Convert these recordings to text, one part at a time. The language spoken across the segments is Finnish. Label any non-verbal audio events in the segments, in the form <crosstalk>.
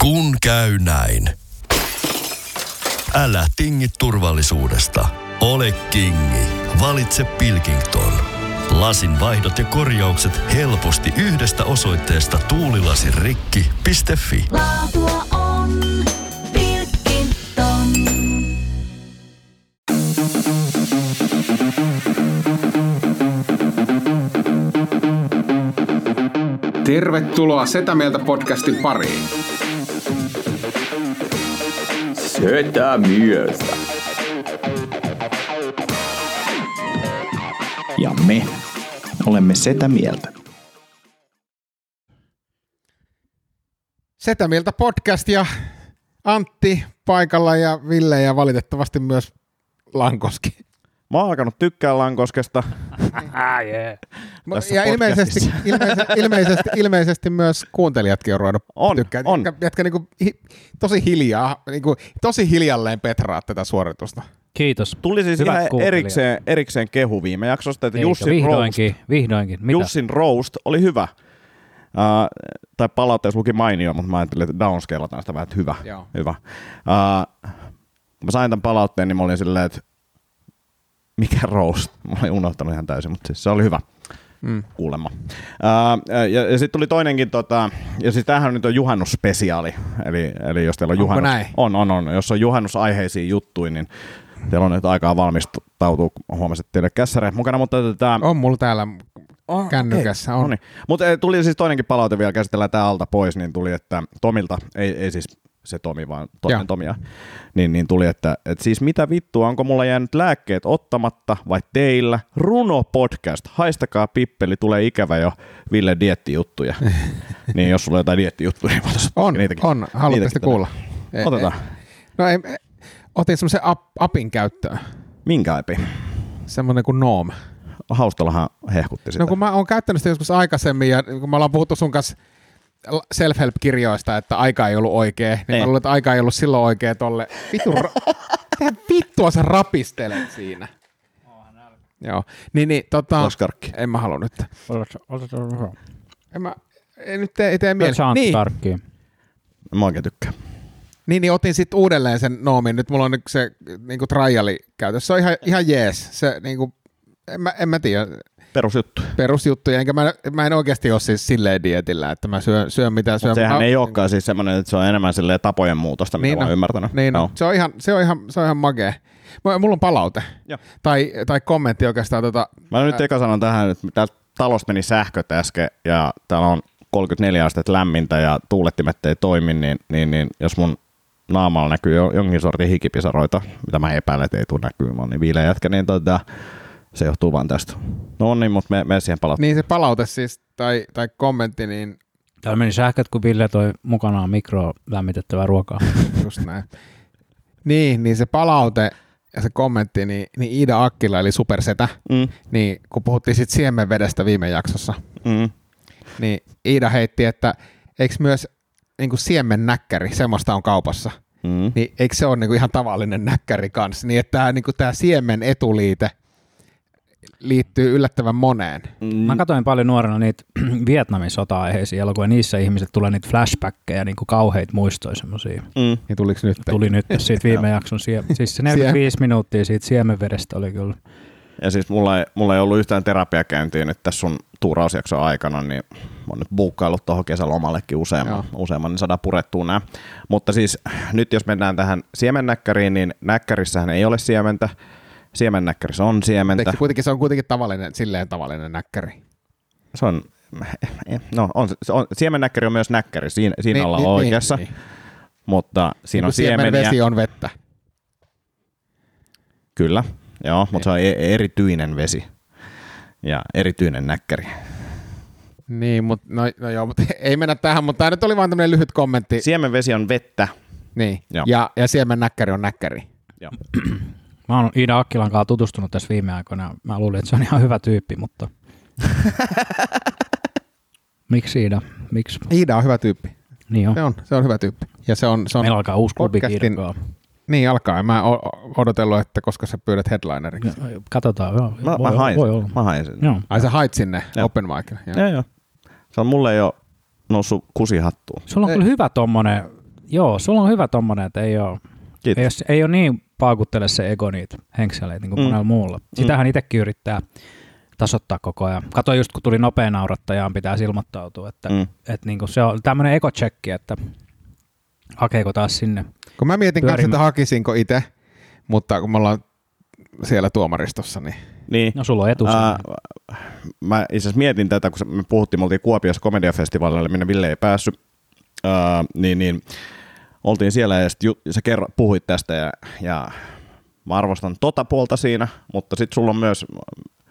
Kun käy näin. Älä tingi turvallisuudesta. Ole kingi. Valitse Pilkington. Lasin vaihdot ja korjaukset helposti yhdestä osoitteesta tuulilasirikki.fi. Laatua on Pilkington. Tervetuloa Setä Mieltä podcastin pariin. Sötä myötä. Ja me olemme sitä mieltä. Setä mieltä podcast ja Antti paikalla ja Ville ja valitettavasti myös Lankoski. Mä oon alkanut tykkää Lankoskesta. <laughs> Ah, yeah. Ja ilmeisesti, <laughs> ilmeisesti, ilmeisesti, ilmeisesti, myös kuuntelijatkin on ruvennut On, tykkää. on. Jätkä, jätkä niinku, hi, tosi hiljaa, niinku, tosi hiljalleen petraa tätä suoritusta. Kiitos. Tuli siis Hyvät ihan kuuntelijat. erikseen, erikseen kehu viime jaksosta, että Eikö? Jussin roast, vihdoinkin, vihdoinkin. Mitä? Jussin roast oli hyvä. Uh, tai palautteessa luki mainio, mutta mä ajattelin, että downscalataan sitä vähän, että hyvä. Joo. hyvä. Uh, mä sain tämän palautteen, niin mä olin silleen, että mikä roast? Mä olin unohtanut ihan täysin, mutta siis se oli hyvä Mm. kuulemma. Uh, ja, ja sitten tuli toinenkin, tota, ja siis tämähän nyt on juhannusspesiaali, eli, eli jos teillä on Onko juhannus, näin? on, on, on, jos on juhannusaiheisia juttuja, niin teillä on nyt aikaa valmistautua, huomasin, että teillä ei ole kässäreitä mukana, mutta tämä On mulla täällä kännykässä. On. No niin. Mutta tuli siis toinenkin palaute vielä, käsitellään tämä alta pois, niin tuli, että Tomilta, ei, ei siis se Tomi, vaan toinen. Tomia, niin, niin tuli, että, että siis mitä vittua, onko mulla jäänyt lääkkeet ottamatta vai teillä? Runo podcast, haistakaa pippeli, tulee ikävä jo Ville diettijuttuja. <laughs> niin jos sulla on jotain diettijuttuja, niin voitaisiin On, niitäkin. on. Haluatteko niitäkin te kuulla? Ei- Otetaan. ei- No ei, otin semmoisen ap, apin käyttöön, Minkä epi? semmoinen kuin Noom. Haustallahan hehkutti sitä. No kun mä oon käyttänyt sitä joskus aikaisemmin ja kun me ollaan puhuttu sun kanssa self-help-kirjoista, että aika ei ollut oikea, niin Ei. mä luulen, että aika ei ollut silloin oikea tolle. Vittu, ra- <laughs> mitä vittua sä rapistelet siinä? Joo, niin, niin tota, Olas karkki. en mä halua nyt. Otetaan En mä, ei nyt tee, ei tee mieli. Niin, karkkiin. Mä oikein tykkään. niin, niin, otin sitten uudelleen sen Noomin. Nyt mulla on nyt se niinku triali käytössä. Se on ihan, ihan jees. Se niinku, en mä, en mä tiedä, Perusjuttu. perusjuttuja, enkä mä, mä en oikeasti ole siis silleen dietillä, että mä syön, syön mitä syön. Sehän mä, ei olekaan siis semmoinen, että se on enemmän silleen tapojen muutosta, mitä Niin mä oon on. ymmärtänyt. Niin, no, se, on ihan, se, on ihan, se on ihan magee. Mulla mulla on palaute. Tai, tai kommentti oikeastaan. Tota, Mä nyt eka sanon tähän, että täältä talosta meni sähköt äsken ja täällä on 34 astetta lämmintä ja tuulettimet ei toimi, niin, niin, niin jos mun naamalla näkyy jo, jonkin sortin hikipisaroita, mitä mä epäilen, että ei tule näkymään, niin viileä jätkä, niin tota, se johtuu vaan tästä. No niin, mutta me, me siihen palataan. niin se palaute siis, tai, tai kommentti, niin Täällä meni sähköt, kun Ville toi mukanaan mikro lämmitettävää ruokaa. <laughs> just näin. niin, niin se palaute ja se kommentti, niin, niin Iida Akkila, eli supersetä, Mm, niin kun puhuttiin sitten siemenvedestä viime jaksossa, mm. niin Iida heitti, että eikö myös niin kuin siemennäkkäri, semmoista on kaupassa, Mm. niin eikö se ole niin kuin ihan tavallinen näkkäri kanssa, niin että tämä, niin kuin tämä siemen etuliite liittyy yllättävän moneen. Mä katsoin paljon nuorena niitä <clears throat> Vietnamin sota-aiheisia elokuvia. Niissä ihmiset tulee niitä flashbackkejä, niin kuin kauheita muistoja semmosia. Mm. Niin tuliko nyt? Tuli nyt siitä viime <laughs> jakson. Sie- <laughs> siis se 45 minuuttia siitä siemenvedestä oli kyllä. Ja siis mulla ei, mulla ei ollut yhtään terapiakäyntiä nyt tässä sun tuurausjakson aikana, niin mä oon nyt buukkaillut tuohon kesälomallekin useamman, Joo. useamman niin saada purettua nämä. Mutta siis nyt jos mennään tähän siemennäkkäriin, niin näkkärissähän ei ole siementä. Siemennäkkärissä on siementä. Eikö se kuitenkin, se on kuitenkin tavallinen, silleen tavallinen näkkäri. Se on, no on, se on, siemennäkkäri on myös näkkäri, siinä, siinä Niin, ollaan niin, oikeassa, Niin, niin. mutta siinä Niin on siemeniä. siemenvesi on vettä. Kyllä, joo, mutta se on e- erityinen vesi ja erityinen näkkäri. Niin, mutta no, no joo, mutta <laughs> ei mennä tähän, mutta tämä nyt oli vain tämmöinen lyhyt kommentti. Siemenvesi on vettä. niin, Joo. ja, ja siemen näkkäri on näkkäri. Joo. <clears throat> Mä oon Iida Akkilan kanssa tutustunut tässä viime aikoina. Mä luulin, että se on ihan hyvä tyyppi, mutta... <laughs> Miksi Iida? Miksi? Iida on hyvä tyyppi. Niin on. Se on, se on hyvä tyyppi. Ja se on, se on Meillä alkaa uusi klubi podcastin- kirkkoa. Niin alkaa. Mä oon odotellut, että koska sä pyydät headlineriksi. Katsotaan, joo. Mä, voi, mä hain, voi olla. mä hain sen. Joo. Ai sä hait sinne Joo. open micille. Joo. Joo, joo. Se on mulle jo noussut kusi hattuun. Sulla on Ei. kyllä hyvä tommonen joo, sulla on hyvä tommonen, että ei ole, Kiitos. ei ole, ei ole niin paukuttele se ego niitä henkseleitä niin kuin Mm. mm. monella muulla. Sitähän itsekin yrittää tasoittaa koko ajan. Kato just kun tuli nopea naurattajaan, pitää ilmoittautua, että, Mm. mm. että niin kuin se on tämmöinen ego-checki, että hakeeko taas sinne. Kun mä mietin kanssa, että hakisinko itse, mutta kun me ollaan siellä tuomaristossa, niin Niin. No sulla on etu. Ää, mä itse asiassa mietin tätä, kun me puhuttiin, me oltiin Kuopiossa komediafestivaalilla, minne Ville ei päässyt, ää, niin, niin oltiin siellä ja sit ju, sä kerro, puhuit tästä ja, ja mä arvostan tota puolta siinä, mutta sitten sulla on myös,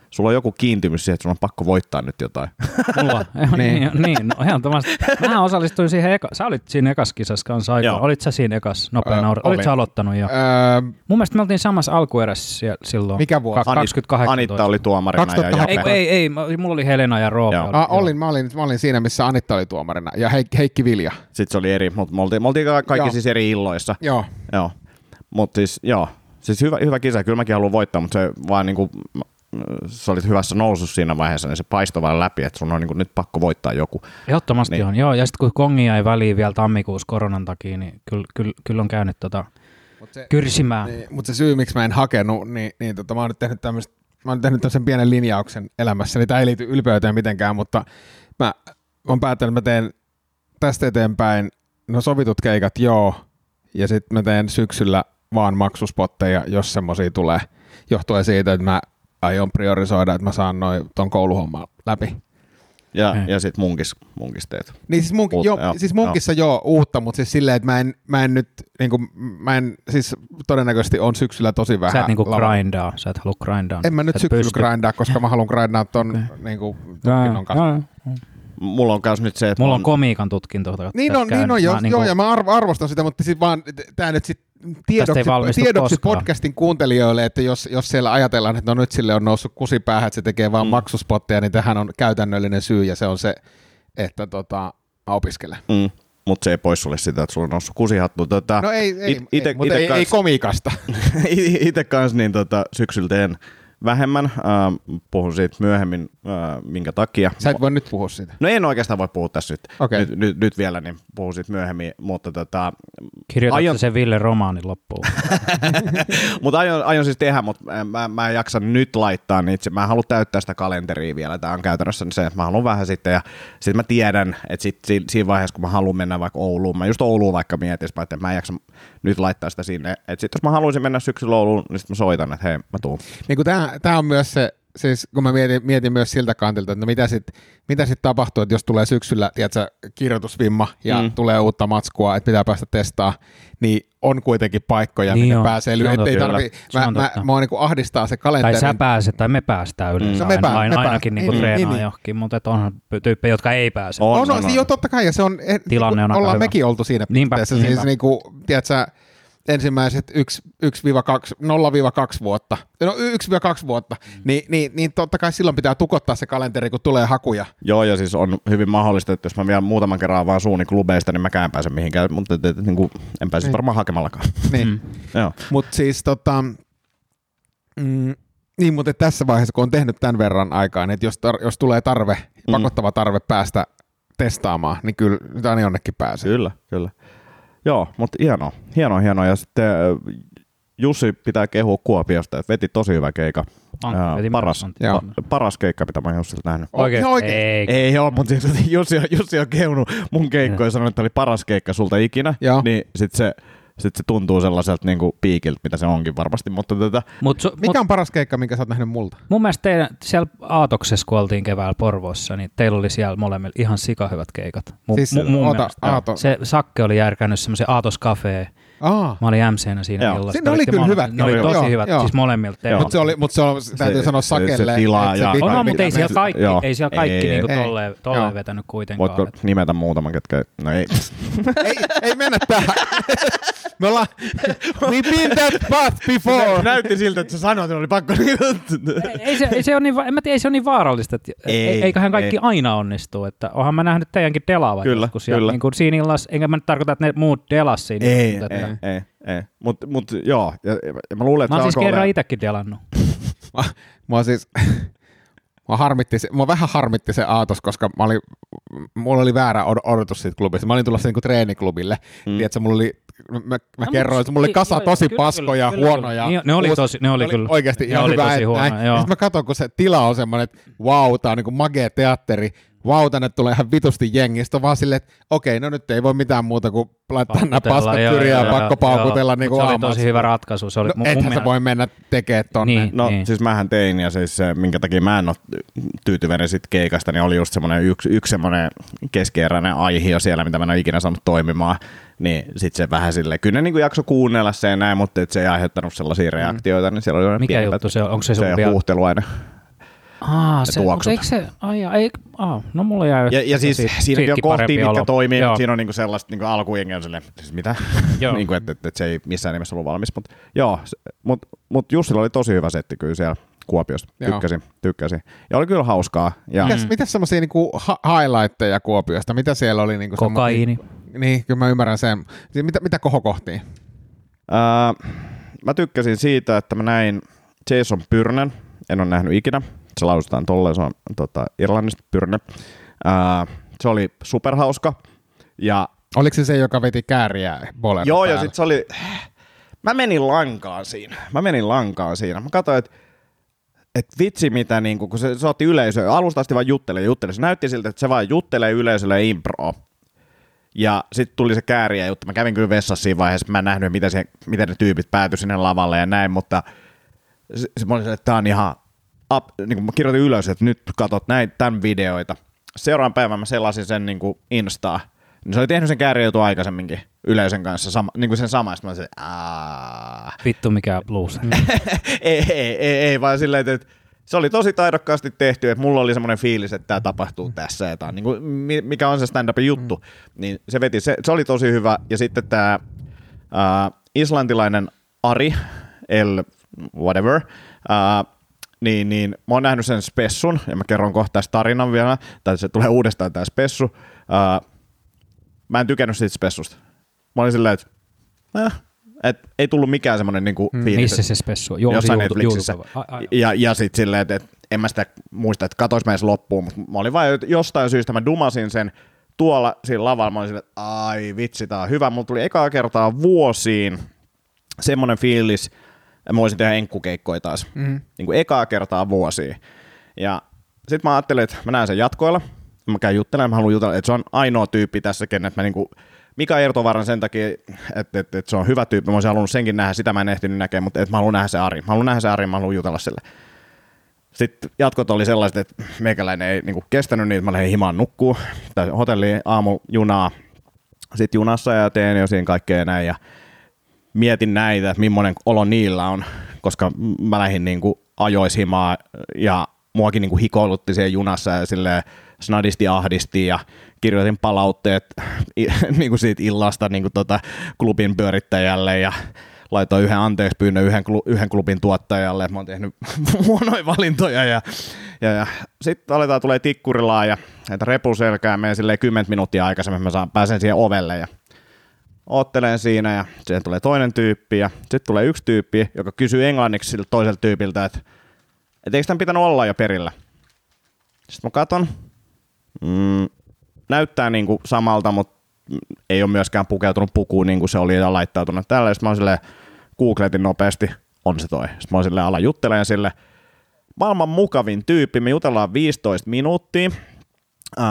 sulla on joku kiintymys siihen, että sulla on pakko voittaa nyt jotain. <laughs> Mulla. <laughs> niin. niin, niin, no ehdottomasti. Mä osallistuin siihen, eka, sä olit siinä ekas kisassa kanssa aikaa. Joo. Olit sä siinä ekas nopea Ö, naura? olin. Olit sä aloittanut jo? öö, Mun mielestä me oltiin samassa alkuerässä siellä- silloin. Mikä vuosi? Ka- 2018. Anitta oli tuomarina ja 2008. Ei, Jape. kun ei, ei, mä- mulla oli Helena ja Roope. Joo. oli- olin, mä, olin, mä olin siinä, missä Anitta oli tuomarina ja Heik, Heikki Vilja. Sitten se oli eri, mutta me oltiin, me oltiin ka- kaikki Joo. siis eri illoissa. Joo. Joo. Mutta siis, joo. Siis hyvä, hyvä kisa. Kyllä mäkin haluan voittaa, mutta se vaan niinku, sä olit hyvässä nousussa siinä vaiheessa, niin se paistoi vaan läpi, että sun on niinku nyt pakko voittaa joku. Ehdottomasti Niin. on, joo. Ja sitten kun kongi jäi väliin vielä tammikuussa koronan takia, niin kyllä, kyllä, kyllä on käynyt tota Mut se, kyrsimään. niin, mutta se syy, miksi mä en hakenut, niin, niin tota, mä oon nyt tehnyt tämmöistä Mä oon tehnyt tämmöisen pienen linjauksen elämässäni. Tämä ei liity ylpeyteen mitenkään, mutta mä, mä oon päättänyt, että mä teen tästä eteenpäin, no sovitut keikat joo, ja sitten mä teen syksyllä vaan maksuspotteja, jos semmoisia tulee, johtuen siitä, että mä aion priorisoida, että mä saan noin ton kouluhomman läpi. Ja, ja sitten munkis, munkis teet. Niin siis, munk, Uutta, jo, joo, siis munkissa joo. joo uutta, mutta siis silleen, että mä en, mä en nyt, niin kuin, mä en, siis todennäköisesti on syksyllä tosi vähän. Sä et niinku grindaa, sä et halua grindaa. En mä nyt syksyllä pysty. grindaa, koska mä haluan grindaa ton niin kuin, tutkinnon kanssa. Joo, joo. Mulla on myös nyt se, että Mulla mä on komiikan tutkinto. Niin on, niin on joo, Mä niinku- joo, ja mä arvo, arvostan sitä, mutta siis vaan tämä nyt sit tiedoksi, tiedoksi koskaan. podcastin kuuntelijoille, että jos, jos siellä ajatellaan, että no nyt sille on noussut kusi päähän, että se tekee vaan mm. maksuspotteja, niin tähän on käytännöllinen syy, ja se on se, että tota, mä opiskelen. Mm, mutta se ei pois sulle sitä, että sulla on noussut kusihattu. Tota, No ei, ei, it- ite- ei mutta ite ei, kans- ei komiikasta. <laughs> Itse kanssa niin tota, syksyllä teen vähemmän. Äh, puhun siitä myöhemmin, äh, minkä takia. Sä et voi nyt puhua siitä. No en oikeastaan voi puhua tässä nyt, Okei. nyt, nyt, nyt vielä, niin puhun siitä myöhemmin, mutta tota, Kirjoitatte aion, sen Ville romaanin loppuun. <laughs> mutta aion, aion siis tehdä, mutta mä, mä en jaksa nyt laittaa niitä. Mä en halua täyttää sitä kalenteria vielä. Tämä on käytännössä se, että mä haluan vähän sitten ja sitten mä tiedän, että sit, si- siinä vaiheessa, kun mä haluan mennä vaikka Ouluun, mä just Ouluun vaikka mietin, että mä en jaksa nyt laittaa sitä sinne. Että sitten jos mä haluaisin mennä syksyllä Ouluun, niin sitten mä soitan, että hei, mä tuun. niin kuin tämä, tämä on myös se, siis kun mä mietin, mietin myös siltä kantilta, että no mitä sitten mitä sit tapahtuu, että jos tulee syksyllä tiedätkö, kirjoitusvimma ja Mm. mm. tulee uutta matskua, että pitää päästä testaa, niin on kuitenkin paikkoja, Niin minne on. pääsee. Se on Lyhy- ei tarvi, mä, on mä, totta. mua niin ahdistaa se tai kalenteri. sä pääset, tai me päästään yleensä No me pää- aina, me ainakin niinku niin, niin, treenaa niin. johonkin, mutta et onhan tyyppejä, jotka ei pääse. On, On, no, on, on. joo, totta kai, ja se on, Tilanne on aika ollaan hyvä. mekin oltu siinä Niinpä, pisteessä, niinpä. siis niin kuin, tiedätkö, ensimmäiset 1-2, 0-2 vuotta, no 1-2 vuotta, Mm. niin, niin, niin totta kai silloin pitää tukottaa se kalenteri, kun tulee hakuja. Joo, ja siis on hyvin mahdollista, että jos mä vielä muutaman kerran avaan suuni klubeista, niin mäkään en pääse mihinkään, mutta et, et, niin kuin, en pääse Niin. varmaan hakemallakaan. <laughs> Niin. Mm. Joo. Mutta siis tota, mm, niin, mutta tässä vaiheessa, kun on tehnyt tämän verran aikaa, niin että jos, tar- jos tulee tarve, Mm. pakottava tarve päästä testaamaan, niin kyllä aina jonnekin pääsee. Kyllä, kyllä. Joo, mutta hienoa, hienoa, hienoa. Ja sitten Jussi pitää kehua Kuopiosta, että veti tosi hyvä keika. On, Ää, veti paras. Joo. pa- paras keikka, mitä mä oon Jussilta nähnyt. Oikein. Oikein. Ei, Ei ole, mutta siis Jussi, on- Jussi on kehunut mun keikkoja ja sanonut, että oli paras keikka sulta ikinä. Joo. Niin sit se, sit se tuntuu sellaiselta niinku piikiltä, mitä se onkin varmasti. Mutta tota, Mut, su, mut Mikä on paras keikka, minkä sä oot nähnyt multa? mun mielestä teidän, siellä Aatoksessa, kun oltiin keväällä Porvoossa, niin teillä oli siellä molemmilla ihan sikahyvät keikat. Mu, Siis mu, mun oota, mielestä. Aato- Se Sakke oli järkännyt semmoisen Aatos Café. Aa, Mä olin MCnä siinä Joo. illassa. Siinä oli kyllä hyvät Ne oli tosi Joo, hyvät, joo. siis molemmilta mutta se oli, mutta se on, täytyy Se- sanoa se- Sakelle. se tilaa että ja- On, on, mutta ei siellä kaikki, Joo. ei siellä kaikki Ei, niinku ei. tolleen, tolleen Joo. vetänyt kuitenkaan. voitko Et- nimetä muutaman, ketkä... No ei. ei, ei mennä tähän. Me ollaan, we've been that path before. Näytti siltä, että sä sanoit, että oli pakko... ei, se, ei, se ole niin, en mä tiedä, ei se on niin vaarallista, että Ei, ei, eiköhän kaikki ei. aina onnistu. Että onhan mä nähnyt teidänkin delaavan Kyllä, joskus. Ja kyllä. Niin kuin siinä illassa, enkä mä nyt tarkoita, että ne muut delas siinä. ei, mutta ei, että- ei, ei. Mutta mut, joo, ja, ja mä luulen, että Mä oon se siis alkoi kerran olemaan- itsekin delannut. <laughs> Mä, mä siis, <laughs> mä harmitti, se- mua vähän harmitti se aatos, koska mä olin, mulla oli väärä od- odotus siitä klubista. Mä olin tulossa niinku treeniklubille. Mm. Tiedätkö, mulla oli, mä, mä No, kerroin, että mulla oli kasa joo, tosi kyllä, paskoja, kyllä, huonoja. kyllä. Ne oli tosi- ne oli kyllä- Oikeasti ne ihan oli hyvä. tosi joo. Sitten mä katson, kun se tila on semmoinen, että vau, tää on niinku magea teatteri. Vau, tänne tulee ihan vitusti jengi. Sitten on vaan silleen, että okei, no nyt ei voi mitään muuta kuin laittaa nämä paskat joo, kyriä ja joo, pakko joo, paukutella joo. niin kuin Se oli tosi hyvä ratkaisu. Se oli, No, mun- ethän mun sä voi mennä tekemään tonne. Niin. No siis mähän tein ja siis se, minkä takia mä en ole tyytyväinen sit keikasta, niin oli just semmoinen yksi, yksi semmoinen keskeeräinen aihio siellä, mitä mä en ole ikinä saanut toimimaan. Niin sit se vähän sille, kyllä ne niinku jakso kuunnella se ja näin, mutta et se ei aiheuttanut sellaisia reaktioita, niin siellä oli Mikä juttu se on? Onko se se sun vielä? huuhtelu aina. Aa, se, tuoksut. eikö se, ai, ja, ei, aa, no mulla jäi Ja, ja siis siitä- siinäkin on kohtia, parempi mitkä olo. toimii, Joo. siinä on niinku sellaista niinku alkujengi on silleen, siis mitä? <laughs> <laughs> Niinku, että et, et se ei missään nimessä ollut valmis. Mutta joo, mutta mut Jussilla oli tosi hyvä setti kyllä siellä Kuopiosta. Joo. Tykkäsin, tykkäsin. Ja oli kyllä hauskaa. Ja Mitäs, mm. mitäs semmoisia niinku ha- highlightteja Kuopiosta? Mitä siellä oli? Niinku Kokaiini. semmosia- Niin, kyllä mä ymmärrän sen. Siis Mitä, mitä kohokohtiin? Ää, mä tykkäsin siitä, että mä näin Jason Pyrnen. En ole nähnyt ikinä. Se lausutaan tolleen, se on tota, Irlannista Pyrne. Ää, se oli superhauska. Ja Oliko se se, joka veti kääriä bolero Joo, ja päällä? sitten se oli... Mä menin lankaan siinä. Mä menin lankaan siinä. Mä katsoin, että et vitsi mitä, niin kun se, se otti yleisöä, alusta asti vaan juttelee, juttelee. Se näytti siltä, että se vaan juttelee yleisölle impro. Ja sitten tuli se kääriä juttu. Mä kävin kyllä vessassa siinä vaiheessa, mä en nähnyt, miten, se, miten ne tyypit päätyi sinne lavalle ja näin, mutta se, se mä olin silleen, että tää on ihan, up, niin kuin mä kirjoitin ylös, että nyt katot näitä tämän videoita. Seuraavan päivän mä selasin sen niin kuin Instaa. Niin se oli tehnyt sen kääriäjutun aikaisemminkin yleisön kanssa, sama, niin kuin sen sama. Sitten mä olin silleen, aah. Vittu mikä blues. <laughs> ei, ei, ei, ei, vaan silleen, että se oli tosi taidokkaasti tehty, että mulla oli semmoinen fiilis, että tämä tapahtuu tässä, ja on niin kuin, mi- mikä on se stand-upin juttu, mm. niin se veti, se, se oli tosi hyvä, ja sitten tämä äh, islantilainen Ari, El whatever, äh, niin, niin mä oon nähnyt sen spessun, ja mä kerron kohta tästä tarinan vielä, tai se tulee uudestaan tämä spessu, äh, mä en tykännyt siitä spessusta. Mä olin silleen, että äh, et ei tullut mikään semmoinen niinku fiilis. Missä se spessu on? Joo, jossain YouTube- Netflixissä. Ai- Ja, ja sitten silleen, että, että en mä sitä muista, että katois mä edes loppuun, mutta mä olin vain jostain syystä, mä dumasin sen tuolla siinä lavalla, mä olin silleen, että ai vitsi, tää on hyvä. Mulla tuli ekaa kertaa vuosiin semmoinen fiilis, mä voisin tehdä enkkukeikkoja taas. Mm. Niin kuin ekaa kertaa vuosiin. Ja sitten mä ajattelin, että mä näen sen jatkoilla. Mä käyn juttelemaan, mä haluan jutella, että se on ainoa tyyppi tässä, kenet mä niinku, Mika Ertovaaran sen takia, että, että, että, se on hyvä tyyppi. Mä olisin halunnut senkin nähdä, sitä mä en ehtinyt näkemään, mutta että mä haluan nähdä se Ari. Mä haluan nähdä se Ari, mä haluan jutella sille. Sitten jatkot oli sellaiset, että meikäläinen ei niinku kestänyt niitä, mä lähdin himaan nukkuu. Tai hotelliin aamujunaa. Sitten junassa ja teen jo siinä kaikkea näin ja mietin näitä, että millainen olo niillä on, koska mä lähdin niinku ajoishimaan ja muakin niinku hikoilutti siellä junassa ja sille snadisti ahdisti ja kirjoitin palautteet i- <laughs> niinku siitä illasta niinku tota klubin pyörittäjälle ja laitoin yhden anteeksi pyynnön yhden, yhden klubin tuottajalle, että mä oon tehnyt <laughs> huonoja valintoja ja, ja, ja sitten aletaan tulee tikkurilaa ja näitä repuselkää menee silleen 10 minuuttia aikaisemmin, mä saan, pääsen siihen ovelle ja oottelen siinä ja siihen tulee toinen tyyppi ja sitten tulee yksi tyyppi, joka kysyy englanniksi siltä toiselta tyypiltä, että et eikö tämän pitänyt olla jo perillä? Sitten mä katon, mm, näyttää niinku samalta, mutta ei ole myöskään pukeutunut pukuun niin kuin se oli ja laittautunut tällä. Sitten mä oon silleen, googletin nopeasti, on se toi. Sitten mä oon silleen, ala juttelemaan sille. Maailman mukavin tyyppi, me jutellaan 15 minuuttia. Uh,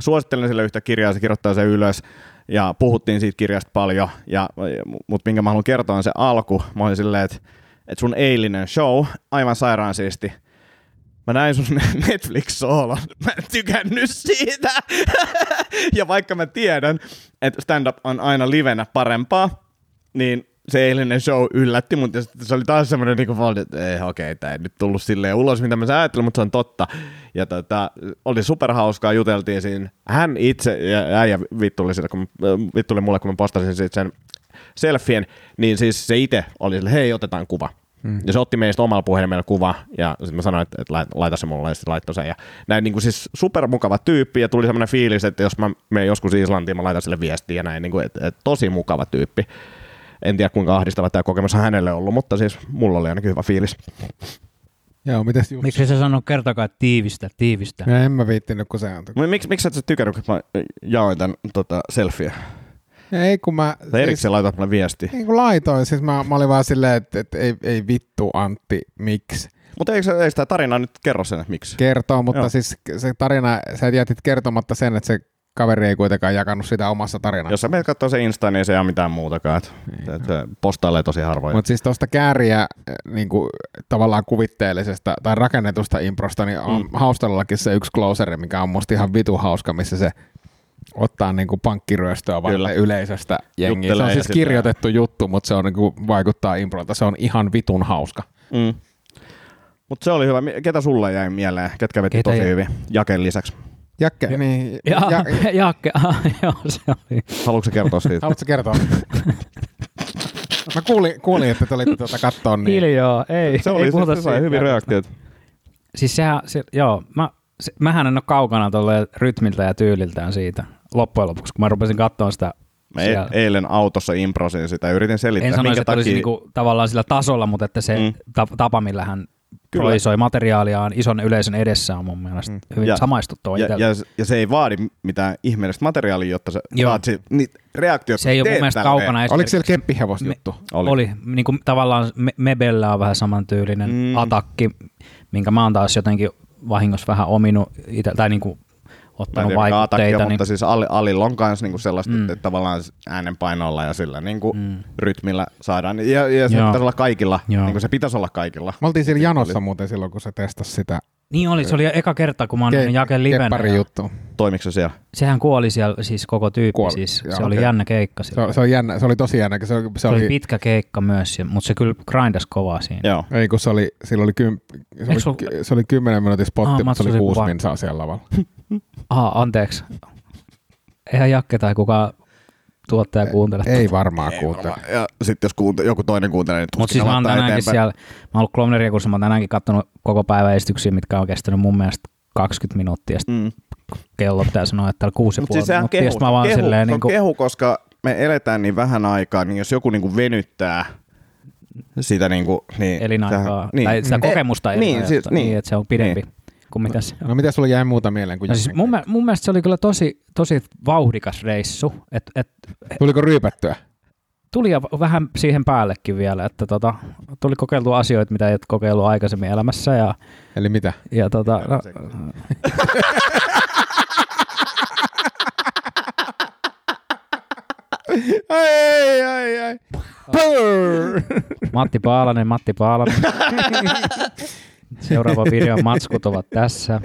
suosittelen sille yhtä kirjaa, se kirjoittaa sen ylös ja puhuttiin siitä kirjasta paljon, ja, mutta minkä mä haluan kertoa on se alku. Mä olin silleen, että, että sun eilinen show, aivan sairaan siisti, Mä näin sun <laughs> Netflix-soolon. Mä en tykännyt siitä. <laughs> ja vaikka mä tiedän, että stand-up on aina livenä parempaa, niin se eilinen show yllätti mut ja sitten se oli taas semmoinen niinku valdi, että ei, okei, okay, tää ei nyt tullut silleen ulos, mitä mä ajattelin, mutta se on totta. Ja tota, oli superhauskaa, juteltiin siinä. Hän itse, ja äijä vittuli, sitä, kun, vittuli mulle, kun mä postasin siitä sen selfien, niin siis se itse oli sille, hei, otetaan kuva. Mm. Ja se otti meistä omalla puhelimella kuva, ja sitten mä sanoin, että, että lai- laita se mulle, ja sitten laittoi sen. Ja näin niin kuin siis supermukava tyyppi, ja tuli semmoinen fiilis, että jos mä menen joskus Islantiin, mä laitan sille viestiä, ja näin, niin kuin, että, että tosi mukava tyyppi. En tiedä, kuinka ahdistava tämä kokemus on hänelle ollut, mutta siis mulla oli ainakin hyvä fiilis. Joo, mites Jussi? Miksi sä sanonut kertokaa, että tiivistä, tiivistä? Ja en mä viittinyt, kun se on. Mut Miksi, miksi et sä tykännyt, kun mä jaoin tämän tota, selfie? Ei kun mä... Tai erikseen laitat mulle viesti. Niin kuin laitoin, siis mä, mä olin vaan silleen, että, että ei, ei vittu Antti, miksi Mutta eikö, eikö tämä tarina nyt kerro sen, että miksi? kertoo, mutta Joo. siis se tarina, sä jätit kertomatta sen, että se kaveri ei kuitenkaan jakanut sitä omassa tarinassa. Jos sä menet katsoa se Insta, niin se ei ole mitään muutakaan. Et, et, se postailee tosi harvoin. Mutta siis tuosta kääriä niin kuin, tavallaan kuvitteellisesta tai rakennetusta improsta, niin on mm. Haustallakin se yksi closeri, mikä on musta ihan vitu hauska, missä se ottaa niin kuin pankkiryöstöä Kyllä. varten yleisöstä jengiä. Se Juttelee on ja siis kirjoitettu juttu, mutta se on niin kuin, vaikuttaa improlta. Se on ihan vitun hauska. Mm. Mutta se oli hyvä. Ketä sulle jäi mieleen? Ketkä veti Ketä tosi jäi? hyvin? Jaken lisäksi. Jakke, niin, Ja, ja, <laughs> Jaakke, ah, joo, se oli. Haluatko kertoa siitä? haluatko kertoa? Mä kuulin, kuulin että te olitte tuota kattoon, niin Hiljaa, ei. Se oli ei se, se sai hyvin reaktiot. Siis sehän, se, joo, mä, se, mähän en ole kaukana tuolle rytmiltä ja tyyliltään siitä loppujen lopuksi, kun mä rupesin katsoa sitä Mä e- siellä. eilen autossa improsin sitä ja yritin selittää, En sanoisi, että olisi takia... niinku, tavallaan sillä tasolla, mutta että se mm. tapa, millä hän Kyllä. projisoi materiaaliaan ison yleisön edessä on mun mielestä Mm. hyvin Ja- samaistuttava ja, ja, ja, se ei vaadi mitään ihmeellistä materiaalia, jotta se Joo. vaatisi niitä reaktioita. Se ei ole mun mielestä kaukana oliko siellä keppihevos juttu? Oli. Oli. Niin kuin, tavallaan Me- Mebellä on vähän samantyylinen Mm. atakki, minkä mä oon taas jotenkin vahingossa vähän ominut ite, tai niin kuin ottanut tiedä, vaikutteita. atakki on, niin, mutta siis Ali, Alilla on myös niinku sellaista, Mm. että, tavallaan äänenpainolla ja sillä niinku Mm. rytmillä saadaan. Ja, ja se Joo. pitäisi olla kaikilla, Joo. niin kuin se pitäisi olla kaikilla. Me oltiin siellä janossa muuten silloin, kun se testasi sitä niin oli, se oli eka kerta, kun mä oon nähnyt Jaken livenä. keppari ja juttu. Toimiko se siellä? Sehän kuoli siellä, siis koko tyyppi, Kuoli, siis, joo, se oli okei. jännä keikka. Se, silloin. se, on jännä, se oli tosi jännä, se, oli- se, se oli oli, pitkä keikka myös, mutta se kyllä grindas kovaa siinä. Joo. ei kun se oli, sillä oli, kym, se, Eikö oli, sul- se oli 10 minuutin spotti, Ah, mutta se oli oli kuusi minsaa siellä lavalla. <laughs> Aha, anteeksi. Eihän Jakke tai kukaan tuottaja kuuntele. Ei varmaan kuuntele. Ja sitten jos kuunte, joku toinen kuuntelee, niin Mutta siis mä oon tänäänkin eteenpäin. siellä, mä oon ollut Klomneria kurssilla, mä oon tänäänkin katsonut koko päivän esityksiä, mitkä on kestänyt mun mielestä 20 minuuttia, sitten Mm. kello pitää sanoa, että täällä kuusi ja Mutta puoli siis sehän minuuttia, kehu, sitten mä vaan kehu, silleen se on niin kuin, kehu, koska me eletään niin vähän aikaa, niin jos joku niinku venyttää sitä niinku, niin elinaikaa, sehän- niin. tai sitä Eh, kokemusta niin, elinajasta, siis- niin, niin. että se on pidempi Niin. Kuin mitä se on. No mitä sulla jäi muuta mieleen kuin No siis mun, mä- mun mielestä se oli kyllä tosi, tosi vauhdikas reissu, että et, keikka? Tuliko ryypättyä? tuli ja vähän siihen päällekin vielä, että tota, tuli kokeiltua asioita, mitä et kokeillut aikaisemmin elämässä ja, Eli mitä? ja tota, no, <laughs> Ai, ai, ai. Matti Paalanen, Matti Paalanen. <laughs> Seuraava videon matskut ovat tässä.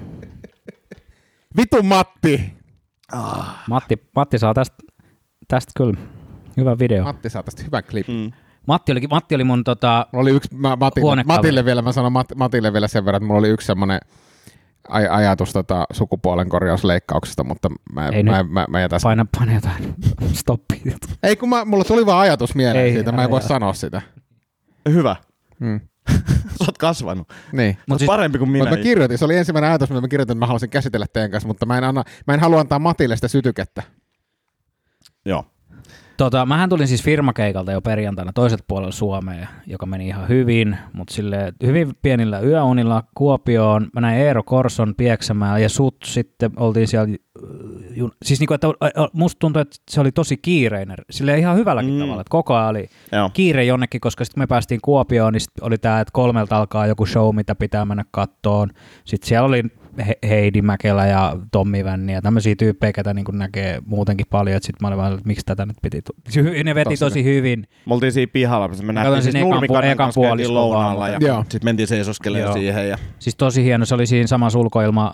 Vitu Matti! Matti, Matti saa tästä, tästä kyllä hyvä video. Matti saa tästä hyvän klipin. Mm. Matti oli, Matti oli mun tota, oli yksi, mä, Matille, Huonekaveri. Matille vielä, mä sanon Mat, Matille vielä sen verran, että mulla oli yksi semmoinen aj, ajatus tota, sukupuolen korjausleikkauksesta, mutta mä, Ei mä, nyt. mä, mä jätän paina, paina jotain <laughs> stoppia. Ei kun mä, mulla tuli vaan ajatus mieleen Ei, siitä, mä en voi sanoa sitä. Hyvä. Mm. <laughs> Sä oot kasvanut. Niin. Mut siis, parempi kuin minä. Mutta mä kirjoitin, se oli ensimmäinen ajatus, mitä mä kirjoitin, että mä haluaisin käsitellä teidän kanssa, mutta mä en, anna, mä en halua antaa Matille sitä sytykettä. Joo. Tota, mähän tulin siis firmakeikalta jo perjantaina toiset puolella Suomea, joka meni ihan hyvin, mutta sille hyvin pienillä yöunilla Kuopioon. Mä näin Eero Korson Pieksämäellä ja sut sitten oltiin siellä, äh, jun- siis niinku, että musta tuntui, että se oli tosi kiireinen, sille ihan hyvälläkin Mm. tavalla, että koko ajan oli Joo. kiire jonnekin, koska sitten me päästiin Kuopioon, niin sit oli tämä, että kolmelta alkaa joku show, mitä pitää mennä kattoon. Sitten siellä oli Heidi Mäkelä ja Tommi Vänni ja tämmöisiä tyyppejä, ketä niin näkee muutenkin paljon. Sitten mä olin vaan, että miksi tätä nyt piti. tu- Sy- Ne veti Tossa tosi hyvin. Me oltiin siinä pihalla, me Katsoin nähtiin siis Nurmikainen kanssa käytiin lounaalla ja sitten mentiin seisoskelemaan siihen. Ja... Siis tosi hieno. Se oli siinä samassa ulkoilma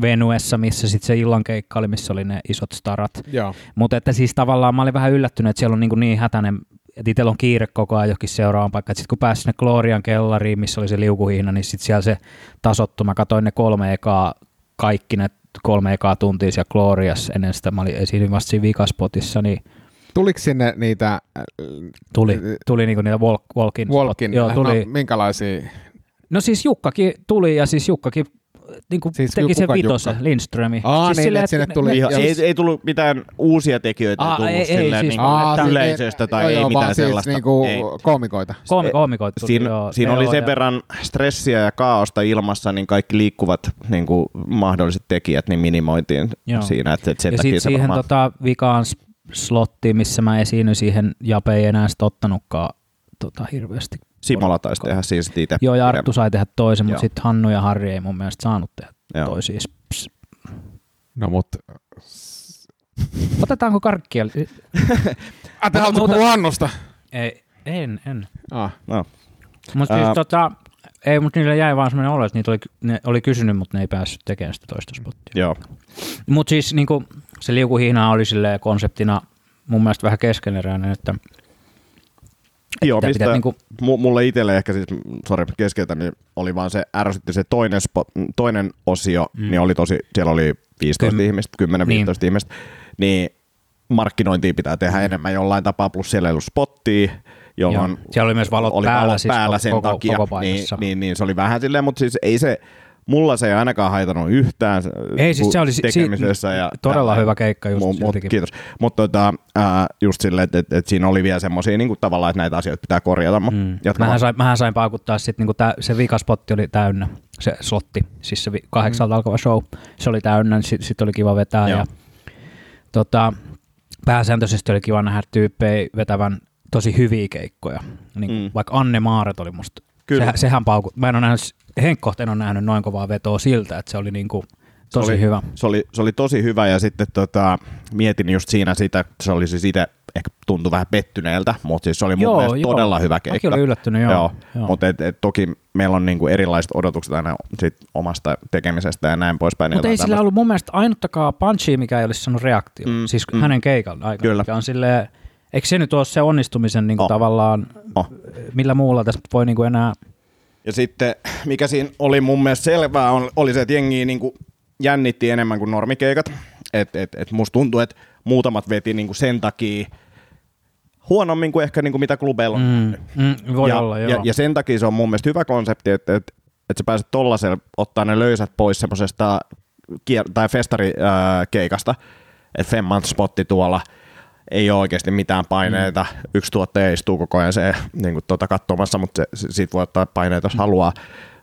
Venuessa, missä sitten se illan keikka oli, missä oli ne isot starat. Joo. Mutta että siis tavallaan mä olin vähän yllättynyt, että siellä on niin, niin hätäinen, että itsellä on kiire koko ajan johonkin seuraavaan paikkaan. Sitten kun pääsi sinne Glorian kellariin, missä oli se liukuhihna, niin sitten siellä se tasottui. Mä katsoin ne kolme ekaa, kaikki ne kolme ekaa tuntia siellä Gloriassa ennen sitä. Mä olin esiin vasta siinä vikaspotissa, niin Tuliko sinne niitä äh, tuli, tuli niinku niitä walk, walk-in Walkin? Joo, tuli. No, minkälaisia? No siis Jukkakin tuli ja siis Jukkakin niin kuin Siis teki sen vitosen, Jukka? Lindströmi. Aa, niin, silleen, että sinne ne- tuli- ne- Ihan, Siis- ei, ei tullut mitään uusia tekijöitä Aa, tullut ei- ei, silleen, siis- niin Aa, kuin siis yleisöstä tai joo, ei joo, mitään vaan sellaista. Siis niinku ei. koomikoita. Koomi, koomikoit tuli, Siinä, joo, siinä oli sen verran stressiä ja kaaosta ilmassa, niin kaikki liikkuvat niin kuin mahdolliset tekijät niin minimoitiin Joo. siinä. Että, että sen Ja sitten siihen varmaan- tota, vikaan slottiin, missä mä esiinnyin siihen, Jape ei enää sit ottanutkaan tota, hirveästi. Simola taisi tehdä siis itse. Joo, ja Arttu sai tehdä toisen, mutta sitten Hannu ja Harri ei mun mielestä saanut tehdä Joo. toisia. Ps. No mut... Otetaanko karkkia? <laughs> Te haluatte Muuta- puhua Hannusta? ei, en, en. Ah. No. Mutta siis Ää. tota, ei, mutta niillä jäi vaan semmoinen olo, että niitä oli, ne oli kysynyt, mutta ne ei päässyt tekemään sitä toista spottia. Joo. Mutta siis niinku, se liukuhihna oli silleen konseptina mun mielestä vähän keskeneräinen, että Joo, pitää- mistä pitää niinku- mu- mulle itselle ehkä siis, sori keskeytän, niin oli vaan se, ärsytti se toinen, spot, toinen osio, mm. niin oli tosi, siellä oli 15 Kym- ihmistä, 10-15 ihmistä, niin markkinointia pitää tehdä enemmän jollain tapaa, plus siellä ei ollut spottia, jolloin Joo. Siellä oli myös valot oli päällä valot siis päällä koko- sen koko- takia, koko niin, niin, niin, se oli vähän silleen, mutta siis ei se, mulla se ei ainakaan haitanut yhtään Ei, siis se oli tekemisessä. si- ja todella tällainen. hyvä keikka just Mu- mut, siltikin. kiitos. Mutta tota, äh, just silleen, että et, et siinä oli vielä semmoisia niin tavallaan, että näitä asioita pitää korjata. Mm. Mm. Mähän, sain, mähän sain paukuttaa sitten, niinku tää, se vikaspotti oli täynnä, se slotti, siis se vi- kahdeksalta mm. alkava show, se oli täynnä, niin sitten sit oli kiva vetää. Joo. Ja, tota, pääsääntöisesti oli kiva nähdä tyyppejä vetävän tosi hyviä keikkoja. Niin, Mm. Vaikka Anne Maaret oli musta, Kyllä. sehän, sehän paukut, mä en ole nähnyt, Henkkoht en ole nähnyt noin kovaa vetoa siltä, että se oli niinku tosi se oli, hyvä. Se oli, se oli tosi hyvä ja sitten tota, mietin just siinä sitä, että se oli siis itse ehkä tuntui vähän pettyneeltä, mutta siis se oli mun Joo, mielestä joo. todella hyvä keikka. Mäkin olin yllättynyt, joo. joo. Joo. Mutta et, et, toki meillä on niinku erilaiset odotukset aina sit omasta tekemisestä ja näin poispäin. niin Mutta ei sillä ollut mun mielestä ainuttakaan punchia, mikä ei olisi saanut reaktio. Mm, siis mm. hänen keikan aikana. Kyllä. Mikä on silleen, eikö se nyt ole se onnistumisen niin Oh. kuin tavallaan, Oh. millä muulla tässä voi niin kuin enää... Ja sitten, mikä siinä oli mun mielestä selvää, on, oli se, että jengi niin kuin jännitti enemmän kuin normikeikat. Et, et, et musta tuntuu, että muutamat veti niin kuin sen takia huonommin kuin ehkä niin kuin mitä klubeilla on. Mm, mm, voi ja, olla, joo. ja, ja sen takia se on mun mielestä hyvä konsepti, että, että, että sä pääset tollasella ottaa ne löysät pois semmoisesta kier- tai festarikeikasta, että Femman spotti tuolla ei ole oikeasti mitään paineita. Mm. Yksi tuottaja istuu koko ajan se niin kuin tuota katsomassa, mutta se, siitä voi ottaa paineita, jos haluaa.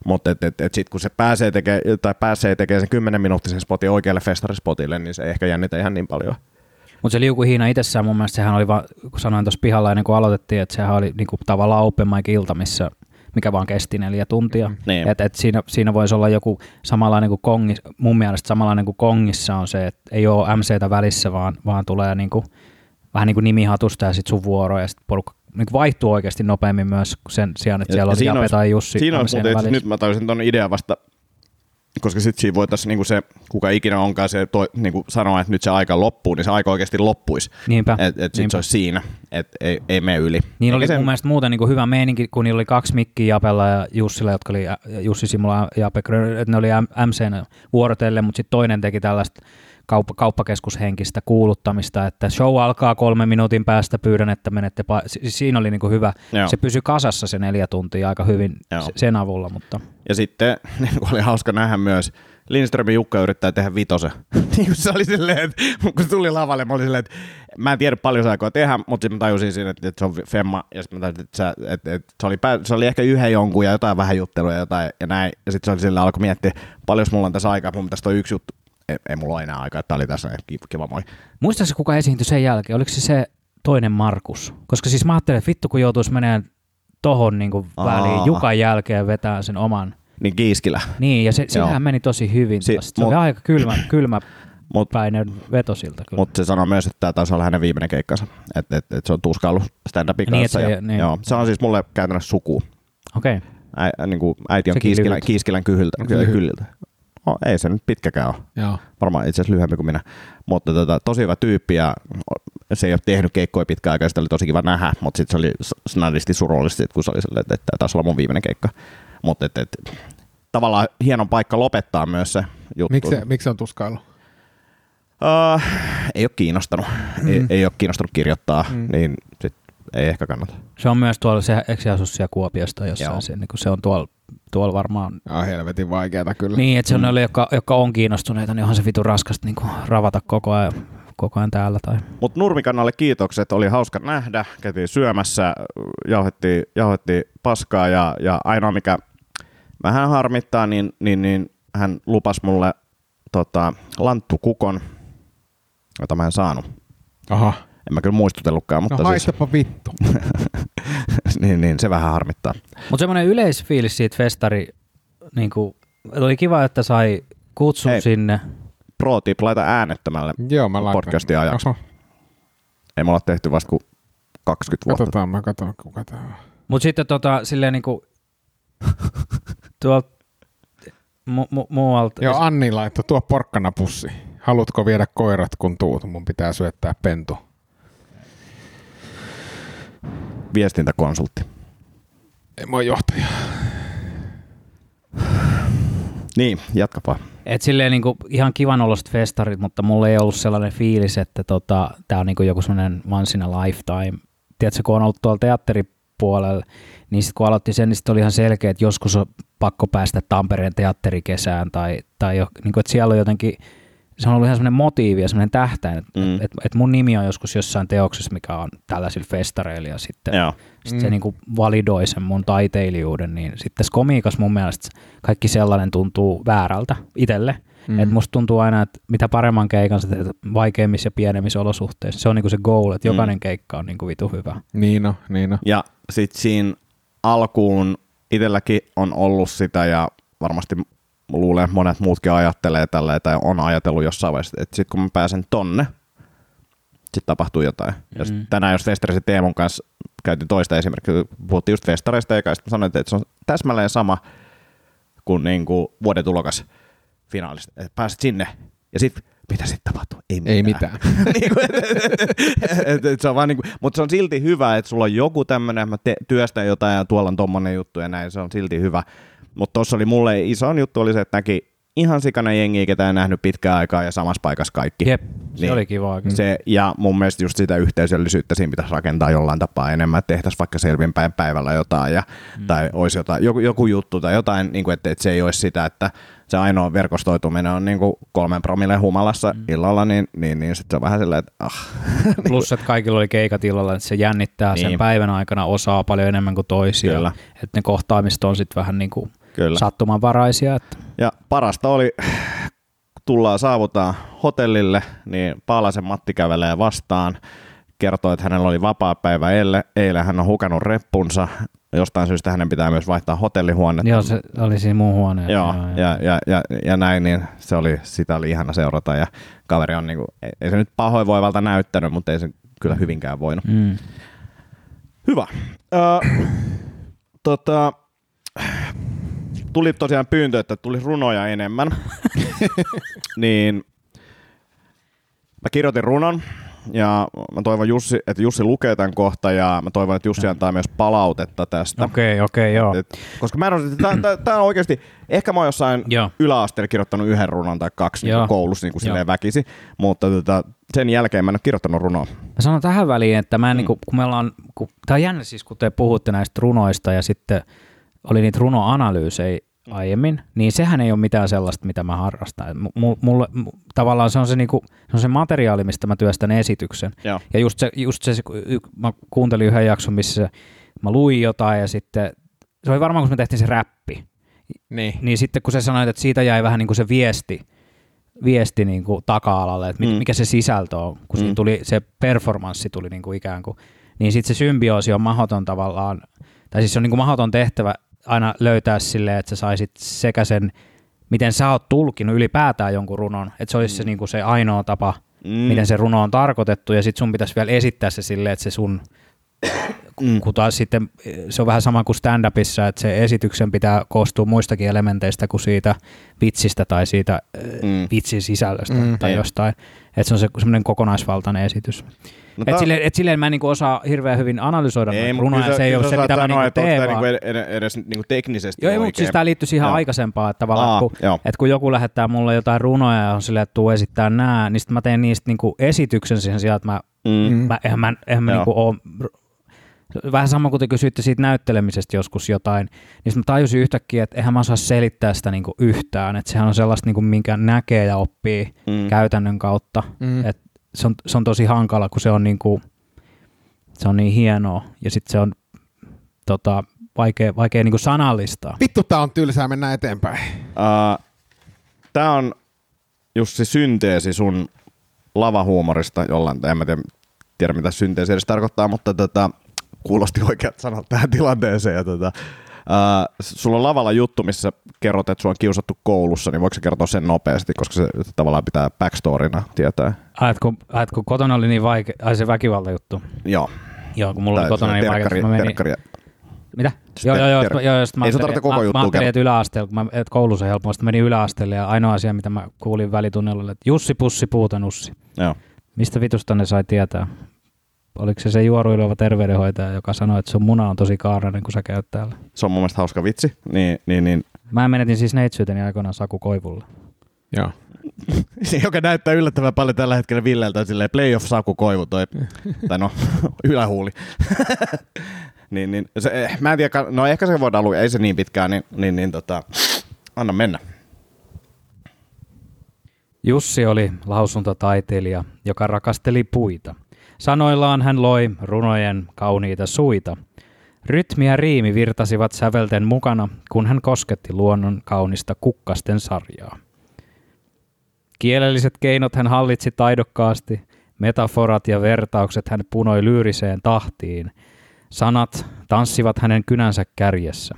Mutta et, et, et sitten kun se pääsee tekemään, tai pääsee tekemään sen 10 minuuttisen spotin oikealle festarispotille, niin se ei ehkä jännitä ihan niin paljon. Mutta se liukuhiina itsessään mun mielestä sehän oli vaan, kun sanoin tuossa pihalla ennen kuin aloitettiin, että sehän oli niin kuin tavallaan open mic ilta, missä mikä vaan kesti neljä tuntia. Niin. Et, et siinä, siinä voisi olla joku samanlainen kuin kongissa, mun mielestä samanlainen kuin kongissa on se, että ei ole MCtä välissä, vaan, vaan tulee niin kuin, vähän niin kuin nimihatusta ja sitten sun vuoro ja sitten porukka niin kuin vaihtuu oikeasti nopeammin myös sen sijaan, että siellä ja on siinä Jape olisi- tai Jussi Siinä on muuten, välissä. nyt mä tajusin tuon idean vasta, koska sitten siinä voitaisiin niinku se, kuka ikinä onkaan se toi, niinku sanoa, että nyt se aika loppuu, niin se aika oikeasti loppuisi. Niinpä. Että et sitten se olisi siinä, että ei, ei mene yli. Niin Eikä oli sen- mun mielestä muuten niin kuin hyvä meininki, kun niillä oli kaksi mikkiä Japella ja Jussilla, jotka oli Jussi Simula ja Jape että ne oli MCn vuorotelle, mutta sitten toinen teki tällaista kauppa, kauppakeskushenkistä kuuluttamista, että show alkaa kolme minuutin päästä, pyydän, että menette pa- si- Siinä oli niin kuin hyvä. Joo. Se pysyi kasassa se neljä tuntia aika hyvin Joo. se- sen avulla, mutta Ja sitten <laughs> niin oli hauska nähdä myös, Lindströmin Jukka yrittää tehdä vitosen. <laughs> niin se oli silleen, että kun se tuli lavalle, mä olin silleen, että mä en tiedä paljon se aikoo tehdä, mutta sitten mä tajusin siinä, että, että se on Femma, ja sitten mä tajusin, että, sä, että, että se, oli pää, se oli ehkä yhden jonkun ja jotain vähän juttelua ja jotain ja näin. Ja sitten se oli silleen, alkoi miettiä, paljon mulla on tässä aikaa, mun pitäisi toi yksi juttu. Ei, ei mulla ole enää aikaa, että oli tässä, kiva, moi. muistaakseni kuka esiintyi sen jälkeen? Oliko se se toinen Markus? Koska siis mä ajattelin, että vittu kun joutuisi menemään tohon niin kuin väliin Aa. Jukan jälkeen vetää sen oman Niin Kiiskilä. Niin, ja se, sehän meni tosi hyvin. Si- se oli mut- aika kylmä, <clears throat> kylmä Mut- päinen veto siltä kyllä. Mutta se sanoi myös, että tämä taisi olla hänen viimeinen keikkansa. Että et, et se on tuskaillut stand-upin Niin, kanssa. se- ja, niin. joo, se on siis mulle käytännössä suku. Okei. Okay. Ä, niin kuin äiti on Sekin Kiiskilän, lyhyt. Kiiskilän kyhyltä, Onko No, ei se nyt pitkäkään ole. Joo. Varmaan itse asiassa lyhyempi kuin minä. Mutta tota, tosi hyvä tyyppi ja se ei ole tehnyt keikkoja pitkään aikaa, sitä oli tosi kiva nähdä, mutta sitten se oli snadisti surullisesti, kun se oli silleen, että, taisi olla mun viimeinen keikka. Mutta et, et, tavallaan hieno paikka lopettaa myös se juttu. Miksi se, miksi se on tuskailu? Uh, ei ole kiinnostanut. Mm. Ei, ei ole kiinnostanut kirjoittaa, Mm. niin sit ei ehkä kannata. Se on myös tuolla, se, eikö se asu siellä Kuopiosta jossain, Joo. se, niin se on tuolla tuolla varmaan On helvetin vaikeata kyllä. niin, että se on ne, jotka, jotka on kiinnostuneita, niin onhan se vitu raskasta niin kuin ravata koko ajan, koko ajan täällä. Tai... Mutta Nurmikannalle kiitokset, oli hauska nähdä, käytiin syömässä, jauhettiin, jauhettiin paskaa ja, ja ainoa mikä vähän harmittaa, niin, niin, niin hän lupas mulle tota, lanttukukon, jota mä en saanut. Aha. En mä kyllä muistutellutkaan, No mutta siis, haistapa vittu. <laughs> niin, niin, se vähän harmittaa. Mutta semmoinen yleisfiilis siitä festari, niin kuin, oli kiva, että sai kutsun Hei. sinne. Pro tip, laita äänettömälle. Joo, mä laitan. Podcastin ajaksi. Mä- Ei me olla tehty vasta kuin 20 vuotta. Katsotaan, mä katson kuka tää on. Mutta sitten tota, silleen niin kuin, tuolta mu- mu- muualta. Joo, Anni laittoi tuo porkkana pussi. Haluatko viedä koirat kun tuut? Mun pitää syöttää pentu. Viestintäkonsultti. Ei mä oon johtaja. Niin, jatkapa. Et silleen niinku ihan kivan oloiset festarit, mutta mulla ei ollut sellainen fiilis, että tota, tämä on niinku joku semmoinen once in a lifetime. Tiedätkö, kun on ollut tuolla teatteripuolella, niin sitten kun aloitti sen, niin sit oli ihan selkeä, että joskus on pakko päästä Tampereen teatterikesään tai, tai jo, niinku, että siellä on jotenkin, se on ollut ihan semmoinen motiivi ja semmoinen tähtäin, että Mm. et, et, mun nimi on joskus jossain teoksessa, mikä on tällaisilla festareilla ja sitten Joo. sitten se niinku validoi sen mun taiteilijuuden, niin sitten tässä komiikassa mun mielestä kaikki sellainen tuntuu väärältä itselle. Mm. Et musta tuntuu aina, että mitä paremman keikan sä teet vaikeimmissa ja pienemmissä olosuhteissa, se on niinku se goal, että jokainen Mm. keikka on niinku vitu hyvä. Niin on, niin on. Ja sitten siinä alkuun itselläkin on ollut sitä ja varmasti luulen, että monet muutkin ajattelee tällä tai on ajatellut jossain vaiheessa, että sitten kun mä pääsen tonne, sitten tapahtuu jotain. Ja sit Mm. tänään jos Festareisen Teemun kanssa käytiin toista esimerkkiä, puhuttiin just festareista eka, ja sitten sanoin, että se on täsmälleen sama kuin, niin kuin vuoden tulokas finaalista. Että pääset sinne ja sitten mitä sitten tapahtuu? Ei mitään. Ei mitään. <laughs> niin kuin, et, et, et, et, se on vaan niin kuin, mutta se on silti hyvä, että sulla on joku tämmöinen, mä te, työstän jotain ja tuolla on tommonen juttu ja näin, se on silti hyvä. Mutta tuossa oli mulle iso juttu oli se, että näki ihan sikana jengiä, ketä ei nähnyt pitkään aikaa ja samassa paikassa kaikki. Jep, se Niin. oli kiva. kyllä. Se, ja mun mielestä just sitä yhteisöllisyyttä siinä pitäisi rakentaa jollain tapaa enemmän, että tehtäisiin vaikka selvinpäin päivällä jotain, ja, mm. tai olisi jotain, joku, joku juttu tai jotain, niin kuin, että, että se ei olisi sitä, että se ainoa verkostoituminen on niin kuin kolmen promille humalassa mm. illalla, niin, niin, niin sitten se on vähän silleen, että ah. Plus, että kaikilla oli keikat illalla, että se jännittää. Niin. sen päivän aikana osaa paljon enemmän kuin toisia. Kyllä. Että ne kohtaamiset on sitten vähän niin kuin Kyllä. sattumanvaraisia. Että Ja parasta oli, kun tullaan saavutaan hotellille, niin Paalasen Matti kävelee vastaan, kertoo, että hänellä oli vapaa päivä eilen, eilen hän on hukannut reppunsa, jostain syystä hänen pitää myös vaihtaa hotellihuonetta. joo, se oli siinä muun huoneessa. Joo, ja, ja, ja, ja, näin, niin se oli, sitä oli ihana seurata ja kaveri on niinku, ei, ei se nyt pahoinvoivalta näyttänyt, mutta ei se kyllä hyvinkään voinut. Mm. Hyvä. Ö, <clears throat> tota, tuli tosiaan pyyntö, että tuli runoja enemmän. <laughs> niin mä kirjoitin runon ja mä toivon, Jussi, että Jussi lukee tämän kohta ja mä toivon, että Jussi antaa myös palautetta tästä. Okei, okei, joo. Et, koska mä en ole, tää on oikeasti, ehkä mä oon jossain Joo. yläasteella kirjoittanut yhden runon tai kaksi niin Joo. koulussa niin kuin silleen väkisi, mutta tota, sen jälkeen mä en ole kirjoittanut runoa. Mä sanon tähän väliin, että mä en, mm. niin kun me ollaan, kun, tää on jännä siis, kun te puhutte näistä runoista ja sitten oli niitä runoanalyysejä aiemmin, niin sehän ei ole mitään sellaista, mitä mä harrastan. M- mulle, m- tavallaan se on se, niinku, se on se materiaali, mistä mä työstän esityksen. Joo. Ja just se, just se mä kuuntelin yhden jakson, missä mä luin jotain ja sitten, se oli varmaan kun me tehtiin se räppi, Niin. niin sitten kun sä sanoit, että siitä jäi vähän niin kuin se viesti, viesti niin kuin taka-alalle, että Mm. mm. mikä se sisältö on, kun mm. siinä Mm. tuli se performanssi tuli niin kuin ikään kuin, niin sitten se symbioosi on mahdoton tavallaan, tai siis se on niin kuin mahdoton tehtävä aina löytää silleen, että sä saisit sekä sen, miten sä oot tulkinut ylipäätään jonkun runon, että se olisi se, niin kuin se ainoa tapa, Mm. mm. miten se runo on tarkoitettu, ja sitten sun pitäisi vielä esittää se silleen, että se sun <coughs> Mm. kun taas sitten se on vähän sama kuin stand-upissa, että se esityksen pitää koostua muistakin elementeistä kuin siitä vitsistä tai siitä Mm. mm. vitsin sisällöstä Mm. mm. tai jostain. Että se on se semmoinen kokonaisvaltainen esitys. No, et, silleen, et silleen mä en niinku osaa hirveän hyvin analysoida ei, runoja, kyllä se ei ole se, mitä mä niinku että onko teen, tää niinku edes, edes niinku teknisesti Joo, ei, mutta siis tämä liittyy siihen aikaisempaan, että tavallaan Aa, kun, että kun joku lähettää mulle jotain runoja ja on silleen, että tuu esittää nää, niin sitten mä teen niistä niinku esityksen siihen sijaan, että mä, Mm. mä eihän mä, eihän mä niinku oo Vähän sama kuin te kysyitte siitä näyttelemisestä joskus jotain, niin mä tajusin yhtäkkiä, että eihän mä osaa selittää sitä niinku yhtään, että sehän on sellaista, niinku, minkä näkee ja oppii Mm. käytännön kautta. Mm. Et se, on, se on tosi hankala, kun se on, niinku, se on niin hienoa ja sitten se on tota, vaikea, vaikea niinku sanallistaa. Vittu, tää on tylsää, mennään eteenpäin. Uh, Tämä on Jussi synteesi sun lavahuumorista jollain, en mä tiedä, tiedä mitä synteesi edes tarkoittaa, mutta tota, kuulosti oikeat sanat tähän tilanteeseen. Ja tota, uh, sulla on lavalla juttu, missä kerrot, että sua on kiusattu koulussa, niin voiko sä kertoa sen nopeasti, koska se tavallaan pitää backstorina tietää. Ai, kun, kotona oli niin vaikea, ai se väkivaltajuttu. Joo. Joo, kun mulla oli Tai kotona niin vaikea, terkkari- että mä menin, terkkari- Mitä? Siis Joo, joo, joo, joo, mä Ei se tarvitse koko juttua mä ajattelin, että yläasteella, kun mä, että koulussa sitten menin yläasteelle ja ainoa asia, mitä mä kuulin välitunnilla, oli, että Jussi Pussi Puutanussi. Joo. Mistä vitusta ne sai tietää? Oliko se se juoruileva terveydenhoitaja, joka sanoi, että sun muna on tosi kaarnainen, kun sä käyt täällä? Se on mun mielestä hauska vitsi. Niin, niin, niin. Mä menetin siis neitsyyteni aikoinaan Saku Koivulla. Joo. <laughs> joka näyttää yllättävän paljon tällä hetkellä Villeltä silleen playoff Saku Koivu toi, <laughs> tai no <laughs> ylähuuli. niin, niin, se, eh, mä en tiedä, no ehkä se voidaan lukea, ei se niin pitkään, niin, niin, niin tota, anna mennä. Jussi oli lausuntataiteilija, joka rakasteli puita. Sanoillaan hän loi runojen kauniita suita. Rytmi ja riimi virtasivat sävelten mukana, kun hän kosketti luonnon kaunista kukkasten sarjaa. Kielelliset keinot hän hallitsi taidokkaasti, metaforat ja vertaukset hän punoi lyyriseen tahtiin. Sanat tanssivat hänen kynänsä kärjessä.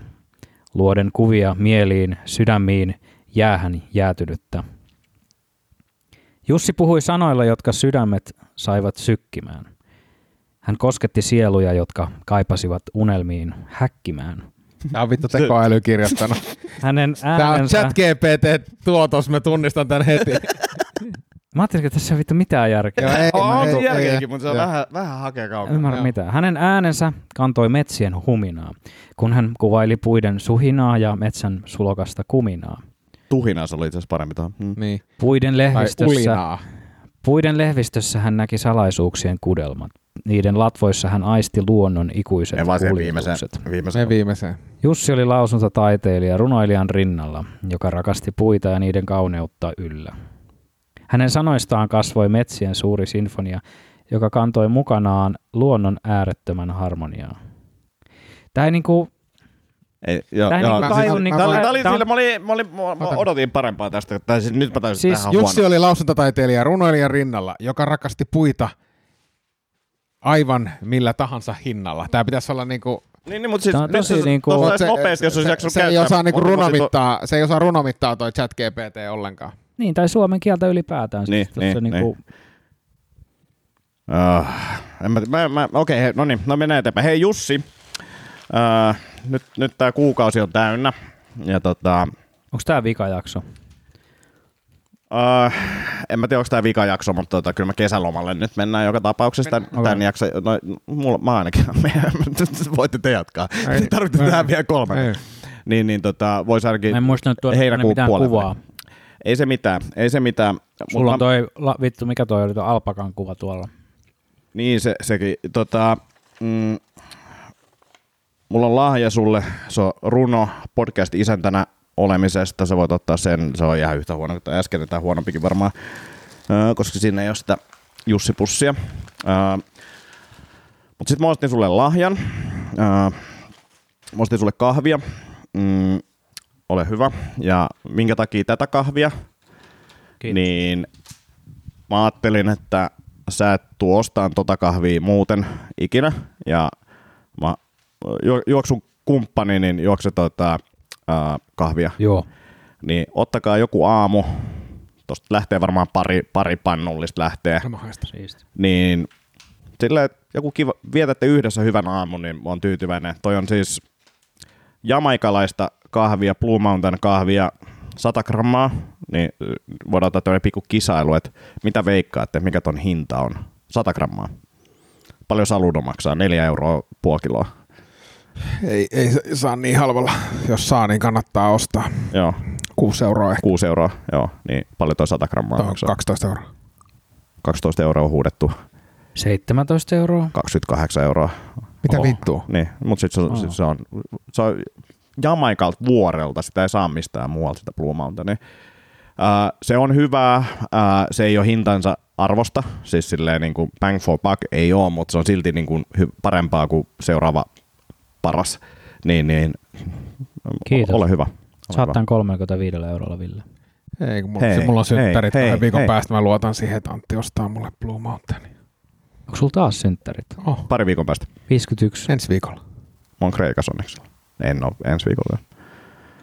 Luoden kuvia mieliin, sydämiin, jäähän jäätynyttä. Jussi puhui sanoilla, jotka sydämet saivat sykkimään. Hän kosketti sieluja, jotka kaipasivat unelmiin häkkimään. Tää on vittu tekoäly kirjoittanut. Hänen Tää on äänensä... chat GPT-tuotos, mä tunnistan tän heti. <laughs> Mä ajattelin, että tässä ei vittu mitään järkeä. Joo, ei, On, mä- on ei- jälkeenkin, mutta se on joo. vähän, vähän kaukana. ymmärrä Joo. mitään. Hänen äänensä kantoi metsien huminaa, kun hän kuvaili puiden suhinaa ja metsän sulokasta kuminaa. Tuhina se oli itse asiassa parempi tuohon. Mm. Niin. Puiden Tai lehvistössä, ulinaa. Puiden lehvistössä hän näki salaisuuksien kudelmat. Niiden latvoissa hän aisti luonnon ikuiset En vaan siihen viimeiseen. kuljetukset. viimeiseen. Me viimeiseen. Jussi oli lausuntataiteilija runoilijan rinnalla, joka rakasti puita ja niiden kauneutta yllä. Hänen sanoistaan kasvoi metsien suuri sinfonia, joka kantoi mukanaan luonnon äärettömän harmoniaa. Tämä ei niinku, Ei, joo, joo. niinku Siis- niinku- oli, mä, olin, mä, olin, mä, odotin parempaa tästä. Tai siis, nyt mä tajusin, Siis on Jussi huono. oli lausuntataiteilija runoilijan rinnalla, joka rakasti puita aivan millä tahansa hinnalla. Tää pitäisi olla niinku... Niin, niin mutta siis nyt tosi se, niinku- tuossa olisi nopeasti, jos olisi se, jaksanut se, ei osaa niinku mutta- runomittaa, se ei osaa runomittaa toi chat GPT ollenkaan. niin, tai suomen kieltä ylipäätään. Niin, Siis niin, tossa niinku, Uh, en mä, mä, mä, okei, okay, no niin, no mennään eteenpäin. Hei Jussi, uh, nyt, nyt tämä kuukausi on täynnä. Ja tota, Onko tämä vika jakso? uh, en mä tiedä, onko tämä vika jakso, mutta tota, kyllä mä kesälomalle nyt mennään joka tapauksessa tämän, Okei. tämän jakso. No, mulla, mä ainakin, <laughs> <laughs> voitte te jatkaa. Ei, <laughs> Tarvitte ei. tähän vielä kolme. Ei. Niin, niin tota, voisi ainakin, en muista nyt tuoda heinäkuun mitään puolella. kuvaa. ei se mitään, ei se mitään. Sulla on toi, la, vittu, mikä toi oli tuo alpakan kuva tuolla? Niin, se, sekin. Tota, mm, mulla on lahja sulle. Se on runo podcast isäntänä olemisesta. Sä voit ottaa sen. Se on ihan yhtä huono kuin äsken, tai huonompikin varmaan, koska siinä ei ole sitä Jussi-pussia. Mutta sitten mä ostin sulle lahjan. Mä ostin sulle kahvia. Mm, ole hyvä. Ja minkä takia tätä kahvia? Kiitos. Niin mä ajattelin, että sä et tuu ostaan tota kahvia muuten ikinä. Ja mä juoksun kumppani, niin juokse tota, ää, kahvia. Joo. Niin ottakaa joku aamu. Tosta lähtee varmaan pari, pari pannullista lähtee. Niin sillä joku kiva, vietätte yhdessä hyvän aamun, niin oon tyytyväinen. Toi on siis jamaikalaista kahvia, Blue Mountain kahvia, 100 grammaa, niin voidaan ottaa tämmöinen pikku kisailu, että mitä veikkaatte, mikä ton hinta on? 100 grammaa. Paljon saludo maksaa? 4 euroa puoli kiloa. Ei, ei saa niin halvalla. Jos saa, niin kannattaa ostaa. Joo, 6 euroa ehkä. 6 euroa. Joo, niin paljon toi 100 grammaa Tuo on maksaa? 12 euroa. 12 euroa huudettu, 17 euroa. 28 euroa. Mitä Oh. vittua? Niin, mutta sitten se, Oh. sit se on, se on Jamaikalta vuorelta, sitä ei saa mistään muualta sitä Blue Mountainia. Ää, se on hyvää, ää, se ei ole hintansa arvosta, siis silleen niin kuin bang for buck ei ole, mutta se on silti niin kuin hy- parempaa kuin seuraava paras. Niin, niin Kiitos. ole hyvä. Ole Saat hyvä. tämän 35 eurolla, Ville. Ei, kun mulla, Hei, se, mulla on synttärit hei, hei, viikon hei. päästä. Mä luotan siihen, että Antti ostaa mulle Blue Mountain. Onko sulla taas synttärit? Oh, Pari viikon päästä. 51. ensi viikolla. Mä oon Kreikassa onneksi. En ole ensi viikolla.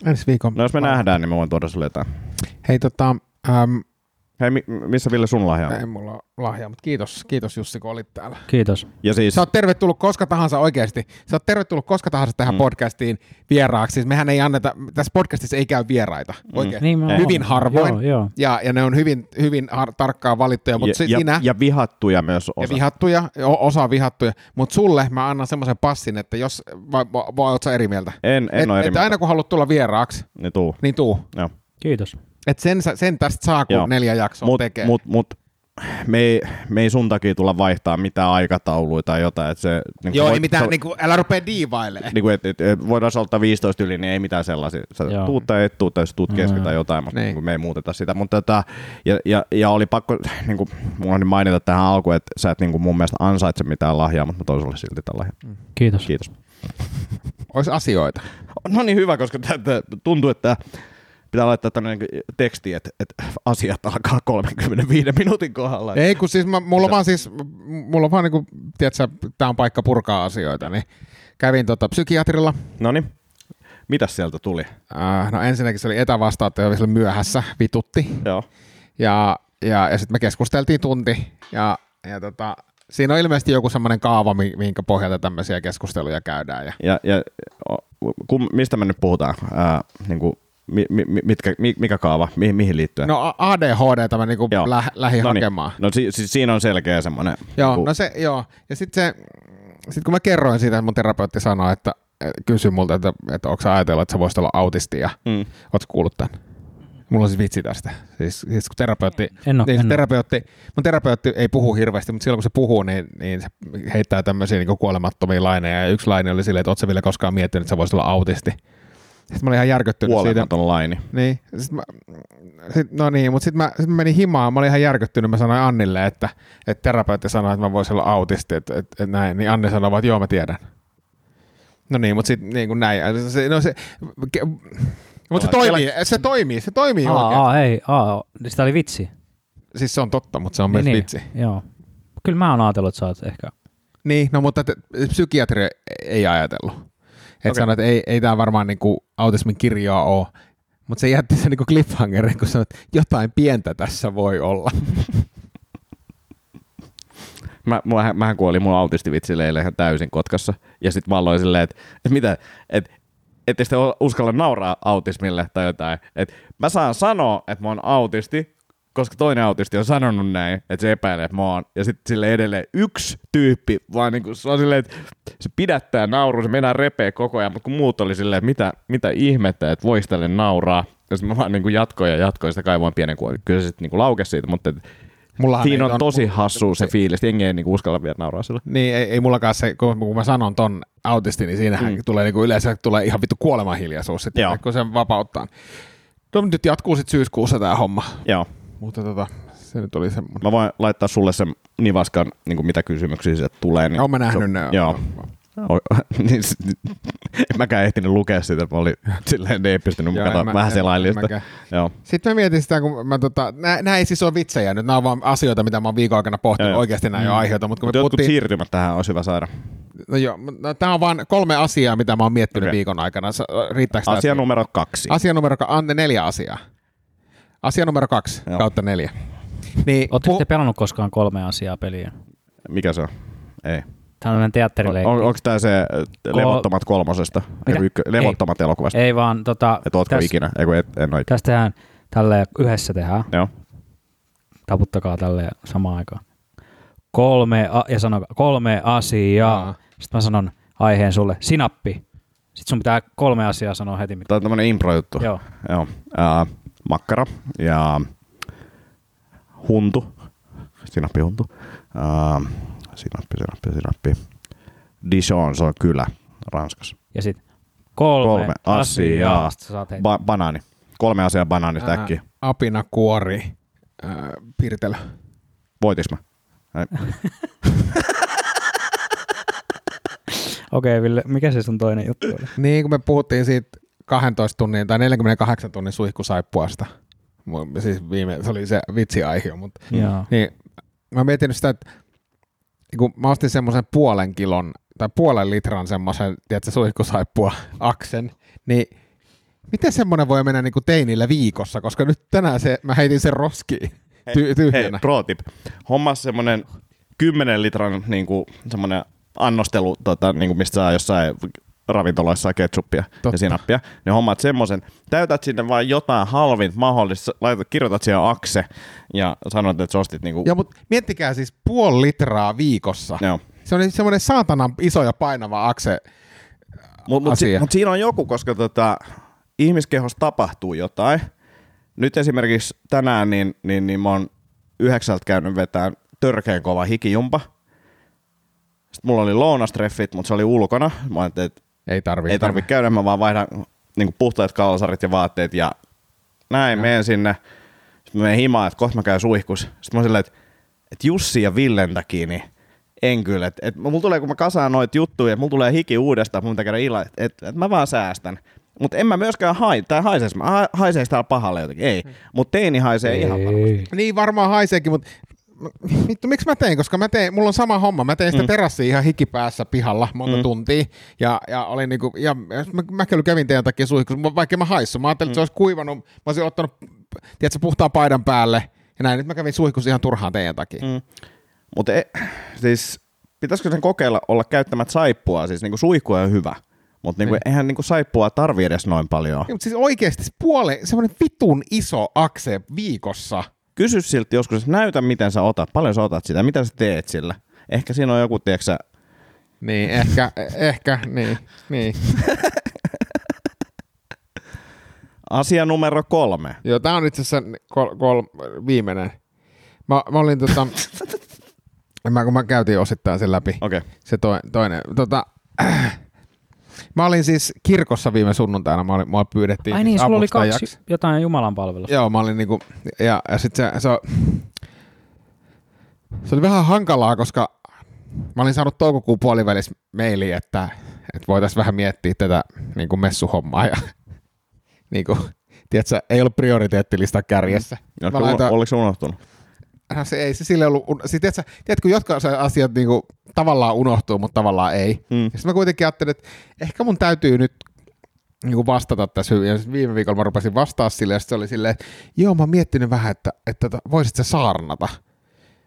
Ensi viikon. No jos me nähdään, niin mä voin tuoda sulle jotain. Hei tota, äm, Hei, mi- missä Ville sun lahja on? ei mulla ole lahjaa, mutta kiitos, kiitos Jussi, kun olit täällä. Kiitos. Ja siis, Sä oot tervetullut koska tahansa oikeasti. Sä oot tervetullut koska tahansa tähän Mm. mm. podcastiin vieraaksi. Siis mehän ei anneta, tässä podcastissa ei käy vieraita oikein. Niin mä Hyvin oon. harvoin. Joo, joo. Ja, ja ne on hyvin, hyvin har- tarkkaan valittuja, mutta ja, sinä ja vihattuja myös osa. ja vihattuja, osa vihattuja, mutta sulle mä annan semmoisen passin, että jos, vai, vai, vai oot sä eri mieltä? En, en et, ole eri et mieltä. aina kun haluat tulla vieraaksi, Niin tuu. niin tuu. Joo. Kiitos. Et sen, sen tästä saa, kun Joo. neljä jaksoa Mut, tekee. mut, mut, me, ei, me ei sun takia tulla vaihtaa mitään aikatauluja tai jotain. Et se, niin Joo, voit- ei mitään, se- niin kuin, älä rupea diivailemaan. niin kuin, et, et, et, voidaan ottaa 15 yli, niin ei mitään sellaisia. Sä Joo. tuut tai et tuu, tai jos tuut kesken Mm. tai jotain, mutta Niin. niin. me ei muuteta sitä. Mutta tota, ja, ja, ja, oli pakko, niin kuin, mulla on mainita tähän alkuun, että sä et niin kuin mun mielestä ansaitse mitään lahjaa, mutta mä toin sulle silti tämän lahjan. Kiitos. Kiitos. Olisi asioita. No niin hyvä, koska tuntuu, että pitää laittaa tänne niin teksti, että, että asiat alkaa 35 minuutin kohdalla. Ei, kun siis mä, mulla on vaan siis, mulla on vaan niinku, tiedätkö, tää on paikka purkaa asioita, niin kävin tota psykiatrilla. No niin, mitäs sieltä tuli? Äh, no ensinnäkin se oli etävastaanotto sille myöhässä, vitutti. Joo. Ja, ja, ja sitten me keskusteltiin tunti. Ja, ja tota, siinä on ilmeisesti joku semmoinen kaava, mi- minkä pohjalta tämmöisiä keskusteluja käydään. Ja, Ja, ja kum, mistä me nyt puhutaan? Ää, niin kuin, mi, mi, mitkä, mi, mikä kaava? Mihin, mihin liittyen? no ADHD mä niinku lä, lähdin no hakemaan. No si, si, siinä on selkeä semmoinen. Joo, no se, joo. Ja sitten se, sit kun mä kerroin siitä, että mun terapeutti sanoi, että kysyi multa, että, että onko sä ajatellut, että sä voisit olla autisti ja Mm. ootko kuullut tämän? Mulla on siis vitsi tästä. Siis, siis kun terapeutti, En oo, niin en se oo. terapeutti, mun terapeutti ei puhu hirveästi, mutta silloin kun se puhuu, niin, niin se heittää tämmöisiä niin kuolemattomia laineja. Ja yksi laine oli silleen, että ootko sä vielä koskaan miettinyt, että sä voisit olla autisti. Sitten mä olin ihan järkyttynyt siitä. Kuolematon laini. Niin, sit mä, sit, no niin, mutta sitten mä, sit mä menin himaan, mä olin ihan järkyttynyt, mä sanoin Annille, että, että terapeutti sanoi, että mä voisin olla autisti, että, että, että näin, niin Anni sanoi, vaan, että joo mä tiedän. No niin, mutta sitten niin kuin näin, se, no se, ke, mutta se toimii, se toimii, se toimii oikein. Aa, aa, ei, aa, sitä oli vitsi. Siis se on totta, mutta se on myös niin, vitsi. Joo. Kyllä mä oon ajatellut, että sä oot ehkä... Niin, no mutta te, psykiatri ei ajatellut. Että okay. Sanoi, että ei, ei tämä varmaan niinku autismin kirjaa ole. Mutta se jätti sen niinku cliffhangerin, kun sanoi, että jotain pientä tässä voi olla. Mä, mä, mähän kuolin mun autistivitsille eilen ihan täysin Kotkassa. Ja sit mä aloin silleen, että, että mitä, että ette sitten uskalla nauraa autismille tai jotain. Et mä saan sanoa, että mä oon autisti, koska toinen autisti on sanonut näin, että se epäilee, että mä oon. Ja sitten sille edelleen yksi tyyppi, vaan niinku, se on silleen, että se pidättää nauru, se mennään repee koko ajan, mutta kun muut oli silleen, että mitä, mitä ihmettä, että vois tälle nauraa. Ja sitten mä vaan niinku jatkoin ja jatkoin sitä kaivoin pienen kuolin. Kyllä se sitten niinku laukesi siitä, mutta et, Mullahan siinä ei on tosi hassu se fiilis, jengi ei niinku uskalla vielä nauraa sille. Niin, ei, ei mullakaan se, kun, kun mä sanon ton autisti, niin siinähän mm. tulee niinku yleensä tulee ihan vittu kuolemanhiljaisuus sitten, kun sen vapauttaa. No nyt jatkuu sitten syyskuussa tämä homma. Joo. Mutta tota, se nyt oli semmoinen. Mä voin laittaa sulle sen nivaskan, niin kuin mitä kysymyksiä sieltä tulee. Niin Oon mä nähnyt se- ne. Joo. O- <laughs> niin, mäkään ehtinyt lukea sitä, mä olin silleen ei pystynyt Joo, katsoa mä- vähän mäkään. Joo. Sitten mä mietin sitä, kun mä tota, nää, nää ei siis ole vitsejä nyt, nämä on vaan asioita, mitä mä oon viikon aikana pohtinut, Joo, oikeasti nämä ei ole aiheita, mutta kun Mutta me jotkut puhuttiin, siirtymät tähän olisi hyvä saada. no joo, no, tämä on vaan kolme asiaa, mitä mä oon miettinyt Okei. viikon aikana, riittääkö tää Asia numero kaksi. Asia numero, ka- ante neljä asiaa. Asia numero kaksi Joo. kautta neljä. Niin, Oletteko te pelannut koskaan kolme asiaa peliä? Mikä se on? Ei. Tällainen On, teatterileikki. on, onko tämä se äh, levottomat kolmosesta? Mitä? Ei, ykkö, levottomat elokuvasta? Ei vaan, tota, Et ootko täs- ikinä? Ei, kun et, en ole. Tästä tehdään tälleen yhdessä tehdään. Joo. Taputtakaa tälleen samaan aikaan. Kolme, a- ja sano kolme asiaa. Aa. Sitten mä sanon aiheen sulle. Sinappi. Sitten sun pitää kolme asiaa sanoa heti. Mitä. Tämä on tämmöinen impro-juttu. Joo. Joo. Ää, makkara ja huntu, sinappihuntu, Ää, sinappi, sinappi, sinappi, Dijon, se on kylä Ranskassa. Ja sitten kolme, Kolme asiaa. Heittää. Ba- banaani. Kolme asiaa banaanista Ää, äkkiä. apina, kuori, ää, pirtelö. Voitiks mä? Ei. <laughs> Okei, Ville, mikä se sun toinen juttu oli? Niin, kun me puhuttiin siitä 12 tunnin tai 48 tunnin suihkusaippuasta. Siis viime, se oli se vitsiaihio, mutta Joo. niin, mä mietin sitä, että kun mä ostin semmoisen puolen kilon tai puolen litran semmoisen, tiedätkö, suihkusaippua aksen, niin miten semmoinen voi mennä niinku teinillä viikossa, koska nyt tänään se, mä heitin sen roskiin ty- Hei, tyhjänä. pro tip. Homma semmonen 10 litran niinku, semmonen annostelu, tota, niinku, mistä saa jossain ravintoloissa ketsuppia Totta. ja sinappia, niin hommaat semmoisen. Täytät sinne vain jotain halvin mahdollista, laitat, kirjoitat siihen akse ja sanot, että sä ostit niinku... Joo, mutta miettikää siis puoli litraa viikossa. Joo. Se on semmoinen saatanan iso ja painava akse. Mutta mut, si, mut siinä on joku, koska tota, ihmiskehossa tapahtuu jotain. Nyt esimerkiksi tänään niin, niin, niin mä oon yhdeksältä käynyt vetään törkeän kova hikijumpa. Sitten mulla oli lounastreffit, mutta se oli ulkona. Mä ajattelin, että Ei tarvitse. ei tarvitse käydä, mä vaan vaihdan niin puhtaat kalsarit ja vaatteet ja näin, menen sinne. Sitten mä menen himaan, että kohta mä käyn suihkus. Sitten mä oon silleen, että, että Jussi ja Villen takia, niin en kyllä. Että, että mulla tulee, kun mä kasaan noita juttuja, että mulla tulee hiki uudestaan, mun pitää käydä illa, että, että, että mä vaan säästän. Mutta en mä myöskään hai, tai haisees, mä ha- haisees täällä pahalle jotenkin, ei. Mutta teini haisee ihan varmasti. Niin varmaan haiseekin, mutta vittu, miksi mä tein? Koska mä tein, mulla on sama homma. Mä tein sitä mm. terassia ihan hikipäässä pihalla monta mm. tuntia. Ja, ja olin niinku, ja mä, mä kyllä kävin teidän takia suihkussa, vaikka mä haissu. Mä ajattelin, että se olisi kuivannut. Mä olisin ottanut, tiedätkö, puhtaan paidan päälle. Ja näin, nyt mä kävin suihkussa ihan turhaan teidän takia. Mm. Mutta e, siis pitäisikö sen kokeilla olla käyttämät saippua? Siis niinku suihku on hyvä. Mutta niinku, Niin. eihän niinku saippua tarvi edes noin paljon. Niin, mutta siis oikeasti se puole, semmoinen vitun iso akse viikossa. Kysy siltä joskus, että näytä miten sä otat, paljon sä otat sitä, mitä sä teet sillä. Ehkä siinä on joku, tiedätkö sä, Niin, ehkä, ehkä, niin, niin. asia numero kolme. Joo, tää on itse asiassa kol, kol, viimeinen. Mä, mä olin tota, <laughs> mä, kun mä käytiin osittain sen läpi, Okei. Okay. se to, toinen. Tota, mä olin siis kirkossa viime sunnuntaina, mä olin, mua pyydettiin Ai niin, sulla oli kaksi jotain Jumalan palvelusta. Joo, mä olin niinku, ja, ja sit se, se, se oli vähän hankalaa, koska mä olin saanut toukokuun puolivälissä mailiin, että, että voitaisiin vähän miettiä tätä niinku messuhommaa ja <laughs> niinku, tiedätkö, ei ollut prioriteettilista kärjessä. Mä laitoin- Oliko se unohtunut? No se ei, se sille ollut, siis tiedätkö, tiedätkö, se asiat niinku, tavallaan unohtuu, mutta tavallaan ei. Mm. Sitten mä kuitenkin ajattelin, että ehkä mun täytyy nyt niinku vastata tässä hyvin. Ja viime viikolla mä rupesin vastaa sille, ja se oli silleen, että joo, mä oon miettinyt vähän, että, että tota, voisit sä saarnata.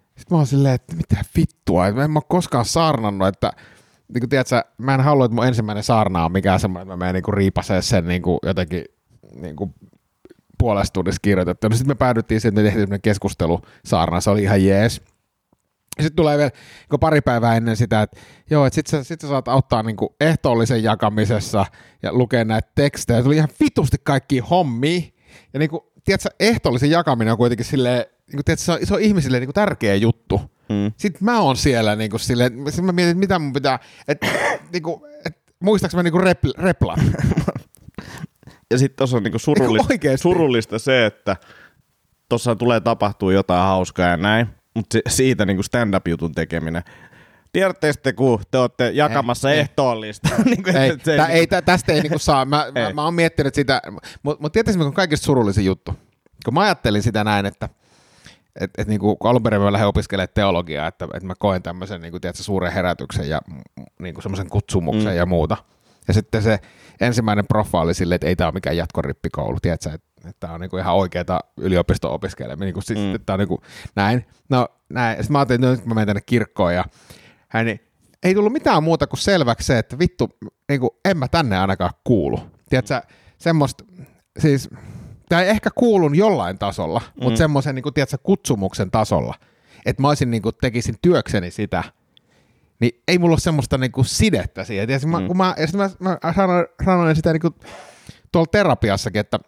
Sitten mä oon silleen, että mitä vittua, että mä en mä koskaan saarnannut, että niin kuin tiedätkö, mä en halua, että mun ensimmäinen saarna on mikään semmoinen, että mä menen niin riipasee sen niin kuin jotenkin niin kuin puolesta tunnissa kirjoitettu. No sitten me päädyttiin siihen, että me tehtiin semmoinen keskustelusaarna, se oli ihan jees. Sitten tulee vielä niin pari päivää ennen sitä, että joo, että sit sä, sit sä saat auttaa niin ehtoollisen jakamisessa ja lukea näitä tekstejä. Oli ihan vitusti kaikki hommia. Ja niin kuin, tiedätkö, ehtoollisen jakaminen on kuitenkin silleen, niin kuin, tiedätkö, se, on, se on ihmisille niin kuin tärkeä juttu. Mm. Sitten mä oon siellä niin kuin silleen, sit mä mietin, että mitä mun pitää, että <coughs> niin kuin, että muistaaks mä niin kuin repl, replan. <coughs> Ja sitten tuossa on niinku surullista, Oikeesti. surullista se, että tuossa tulee tapahtuu jotain hauskaa ja näin, mutta siitä niinku stand-up-jutun tekeminen. Tiedätte sitten, kun te olette jakamassa ei. ehtoollista. <laughs> niinku, ei, se- tää, ei tä, tästä ei niinku saa. Mä, mä, Ei. mä oon miettinyt sitä, mutta mut tietysti on kaikista surullisin juttu. Kun mä ajattelin sitä näin, että et, et niinku, kun alun perin mä lähdin opiskelemaan teologiaa, että, että mä koen tämmöisen niinku, tiedätkö, suuren herätyksen ja mm, niinku, semmoisen kutsumuksen Mm. ja muuta. Ja sitten se ensimmäinen proffa oli silleen, että ei tämä ole mikään jatkorippikoulu, tiedätkö, että tämä on niinku ihan oikeata yliopisto-opiskelemista, niinku, siis, Mm. tämä on niinku, näin. No näin, sitten mä ajattelin, että nyt mä menen tänne kirkkoon ja hän, niin, ei tullut mitään muuta kuin selväksi se, että vittu, niinku, en mä tänne ainakaan kuulu. Tiedätkö, semmoista, siis, tämä ehkä kuulun jollain tasolla, mm. mutta semmoisen, niinku, tiedätkö, kutsumuksen tasolla, että mä olisin, niinku, tekisin työkseni sitä, niin ei mulla ole semmoista niinku sidettä siihen. Tiedätkö, mä, Mm. kun mä, ja sitten mä, mä sanoin, sanoin sitä niinku, tuolla terapiassakin, että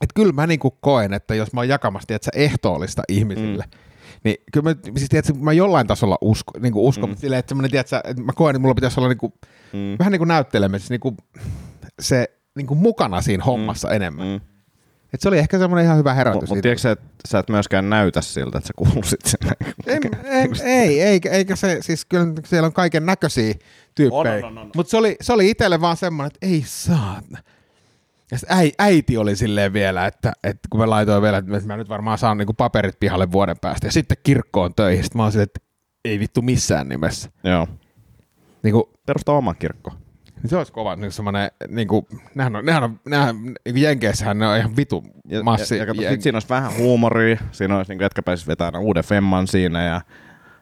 että kyllä mä niinku koen, että jos mä oon jakamassa tiedätkö, ehtoollista ihmisille, mm. Niin kyllä mä, siis tiedätkö, mä jollain tasolla usko, niin kuin uskon, mm. mutta silleen, että semmoinen, tiedätkö, että mä koen, että mulla pitäisi olla niin kuin, mm. vähän niin kuin näyttelemisessä niin kuin, se niin kuin mukana siinä hommassa mm. enemmän. Mm. Et se oli ehkä semmoinen ihan hyvä herätys. Mutta mut tiedätkö sä, että sä et myöskään näytä siltä, että sä kuuluisit sinne? ei, ei, ei, eikä, eikä se, siis kyllä siellä on kaiken näköisiä tyyppejä. Mutta se oli, se oli itselle vaan semmoinen, että ei saa. Ja äi, äiti oli silleen vielä, että, että kun mä laitoin vielä, että mä nyt varmaan saan niinku paperit pihalle vuoden päästä ja sitten kirkkoon töihin. Sitten mä oon silleen, että ei vittu missään nimessä. Joo. Niinku, Perusta oma kirkko. niin se olisi kova, niin semmoinen, niinku, nehän on, nehän on, nehän, niinku Jenkeissähän ne on ihan vitu Ja, massi. ja, ja kato, sit siinä olisi vähän huumoria, siinä olisi niin jätkä pääsisi vetämään uuden femman siinä ja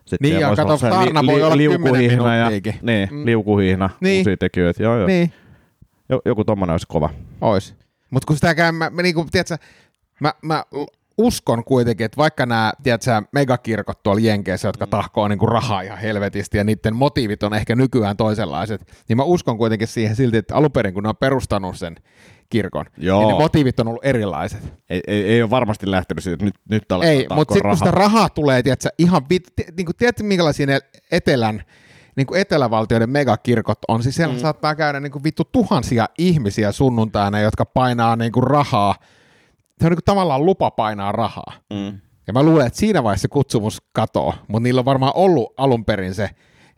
sit Niin, ja kato, olla saarna voi olla 10 liukuhihna ja, niin, Mm. liukuhihna, Niin. uusia tekijöitä, joo joo. Niin. Jo- Joku tommonen olisi kova. Ois. Mutta kun sitäkään, mä, mä, niinku, tiedätkö, mä, mä uskon kuitenkin, että vaikka nämä tiedätkö, megakirkot tuolla Jenkeissä, jotka tahkoo niinku rahaa ihan helvetisti ja niiden motiivit on ehkä nykyään toisenlaiset, niin mä uskon kuitenkin siihen silti, että alun perin kun ne on perustanut sen kirkon, Joo. niin ne motiivit on ollut erilaiset. Ei, ei, ei ole varmasti lähtenyt siitä, että nyt, nyt Ei, tahkoa mutta sitten kun sitä rahaa. tulee, tiedätkö, ihan niin kuin, tiedätkö minkälaisia ne etelän, niin kuin etelävaltioiden megakirkot on, siis siellä mm. saattaa käydä niin kuin vittu tuhansia ihmisiä sunnuntaina, jotka painaa niin kuin rahaa, se on niin kuin tavallaan lupa painaa rahaa. Mm. Ja mä luulen, että siinä vaiheessa se kutsumus katoo, mutta niillä on varmaan ollut alun perin se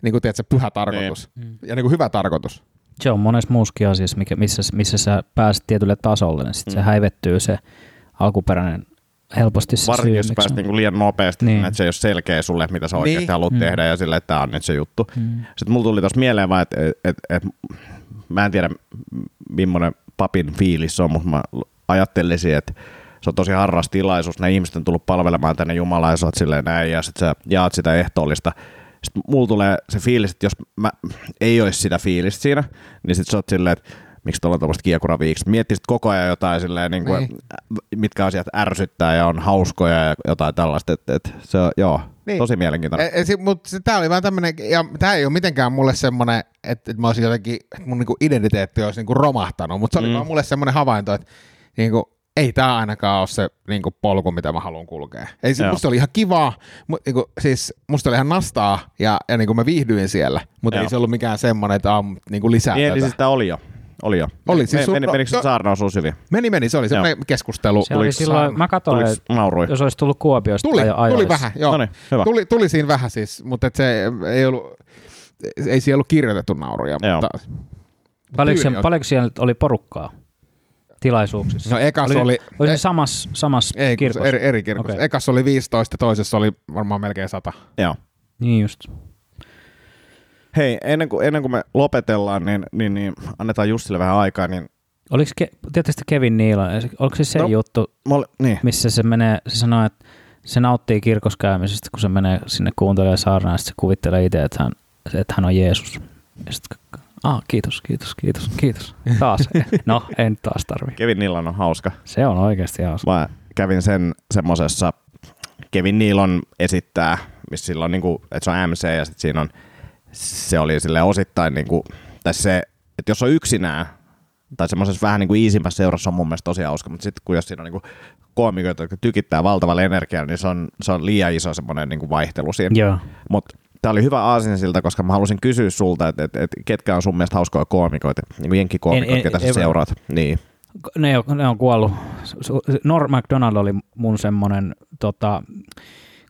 niin kuin, tiedätkö, pyhä tarkoitus ja niin kuin hyvä tarkoitus. Se on monessa muussakin asiassa, mikä, missä, missä sä pääset tietylle tasolle, niin sitten mm. se häivettyy se alkuperäinen helposti se Varsinkin syy, jos pääset niinku liian nopeasti, Niin. että se ei ole selkeä sulle, mitä sä oikeasti Niin. haluat Mm. tehdä ja sille, että tämä on nyt se juttu. Mm. Sitten mulla tuli tuossa mieleen vaan, että et, et, et, mä en tiedä millainen papin fiilis on, mutta mä ajattelisin, että se on tosi harras tilaisuus. Nämä ihmiset on tullut palvelemaan tänne Jumalaa ja sä oot silleen näin ja sitten sä jaat sitä ehtoollista. Sitten mulla tulee se fiilis, että jos mä, ei olisi sitä fiilistä siinä, niin sitten sä oot silleen, että miksi tuolla tuommoista kiekuraviiksi. Miettisit koko ajan jotain silleen, niin kuin, Niin. mitkä asiat ärsyttää ja on hauskoja ja jotain tällaista. Et, et, se on, joo, Niin. niin. tosi mielenkiintoinen. E, e, si- Mutta tämä oli vaan tämmöinen, ja tämä ei ole mitenkään mulle semmoinen, että, että mä olisin jotenkin, että mun niinku identiteetti olisi niinku romahtanut, mutta se oli Mm. vaan mulle semmoinen havainto, että niinku, ei tämä ainakaan ole se niinku, polku, mitä mä haluan kulkea. Ei, se, musta oli ihan kivaa, mu, niinku, siis musta oli ihan nastaa, ja, ja niinku mä viihdyin siellä, mutta ei se ollut mikään semmoinen, että on niinku lisää Niin, tätä. eli siis sitä oli jo. Oli jo. Oli, siis sun- meni, no, menikö se no- saarna osuus hyvin? Meni, meni, se oli semmoinen keskustelu. Se oli silloin, mä katsoin, Tuliko että naurui? jos olisi tullut Kuopiosta Tuli, tai tuli vähän, joo. Noniin, hyvä. Tuli, tuli siinä vähän siis, mutta et se ei ollut, ei siellä ollut kirjoitettu nauruja, Joo. mutta Paljonko, siellä, on- paljonko siellä oli porukkaa tilaisuuksissa? No ekas oli, oli, oli e- se samassa, samassa ei, kirkossa? eri, eri kirkossa. Okei. Ekas oli 15, toisessa oli varmaan melkein 100. Joo. Niin just. Hei, ennen kuin, ennen kuin me lopetellaan, niin, niin, niin annetaan Jussille vähän aikaa. Niin, Oliko ke, tietysti Kevin Nealon, oliko se se No. juttu, mä olin, niin. missä se menee, se sanoo, että se nauttii kirkoskäymisestä, kun se menee sinne kuuntelemaan saarnaa, ja sitten se kuvittelee itse, että hän, että hän on Jeesus. Ja sitten, ah, kiitos, kiitos, kiitos, kiitos. Taas. no, en taas tarvi. Kevin Nillan on hauska. Se on oikeasti hauska. Mä kävin sen semmosessa, Kevin Nealon esittää, missä sillä on niinku, että se on MC ja sit siinä on, se oli sille osittain niinku, tai se, että jos on yksinään, tai semmoisessa vähän niin kuin iisimmässä seurassa on mun mielestä tosi hauska, mutta sitten kun jos siinä on niin koomikoita, jotka tykittää valtavalla energialla, niin se on, se on liian iso semmoinen niin vaihtelu siinä. Joo. Mutta tämä oli hyvä aasinsilta, koska mä halusin kysyä sulta, että et, et, ketkä on sun mielestä hauskoja koomikoita, niin kuin jenkkikoomikoita, En- en- ketä sä seuraat. Niin. Ne on, ne on kuollut. Norm MacDonald oli mun semmonen, tota,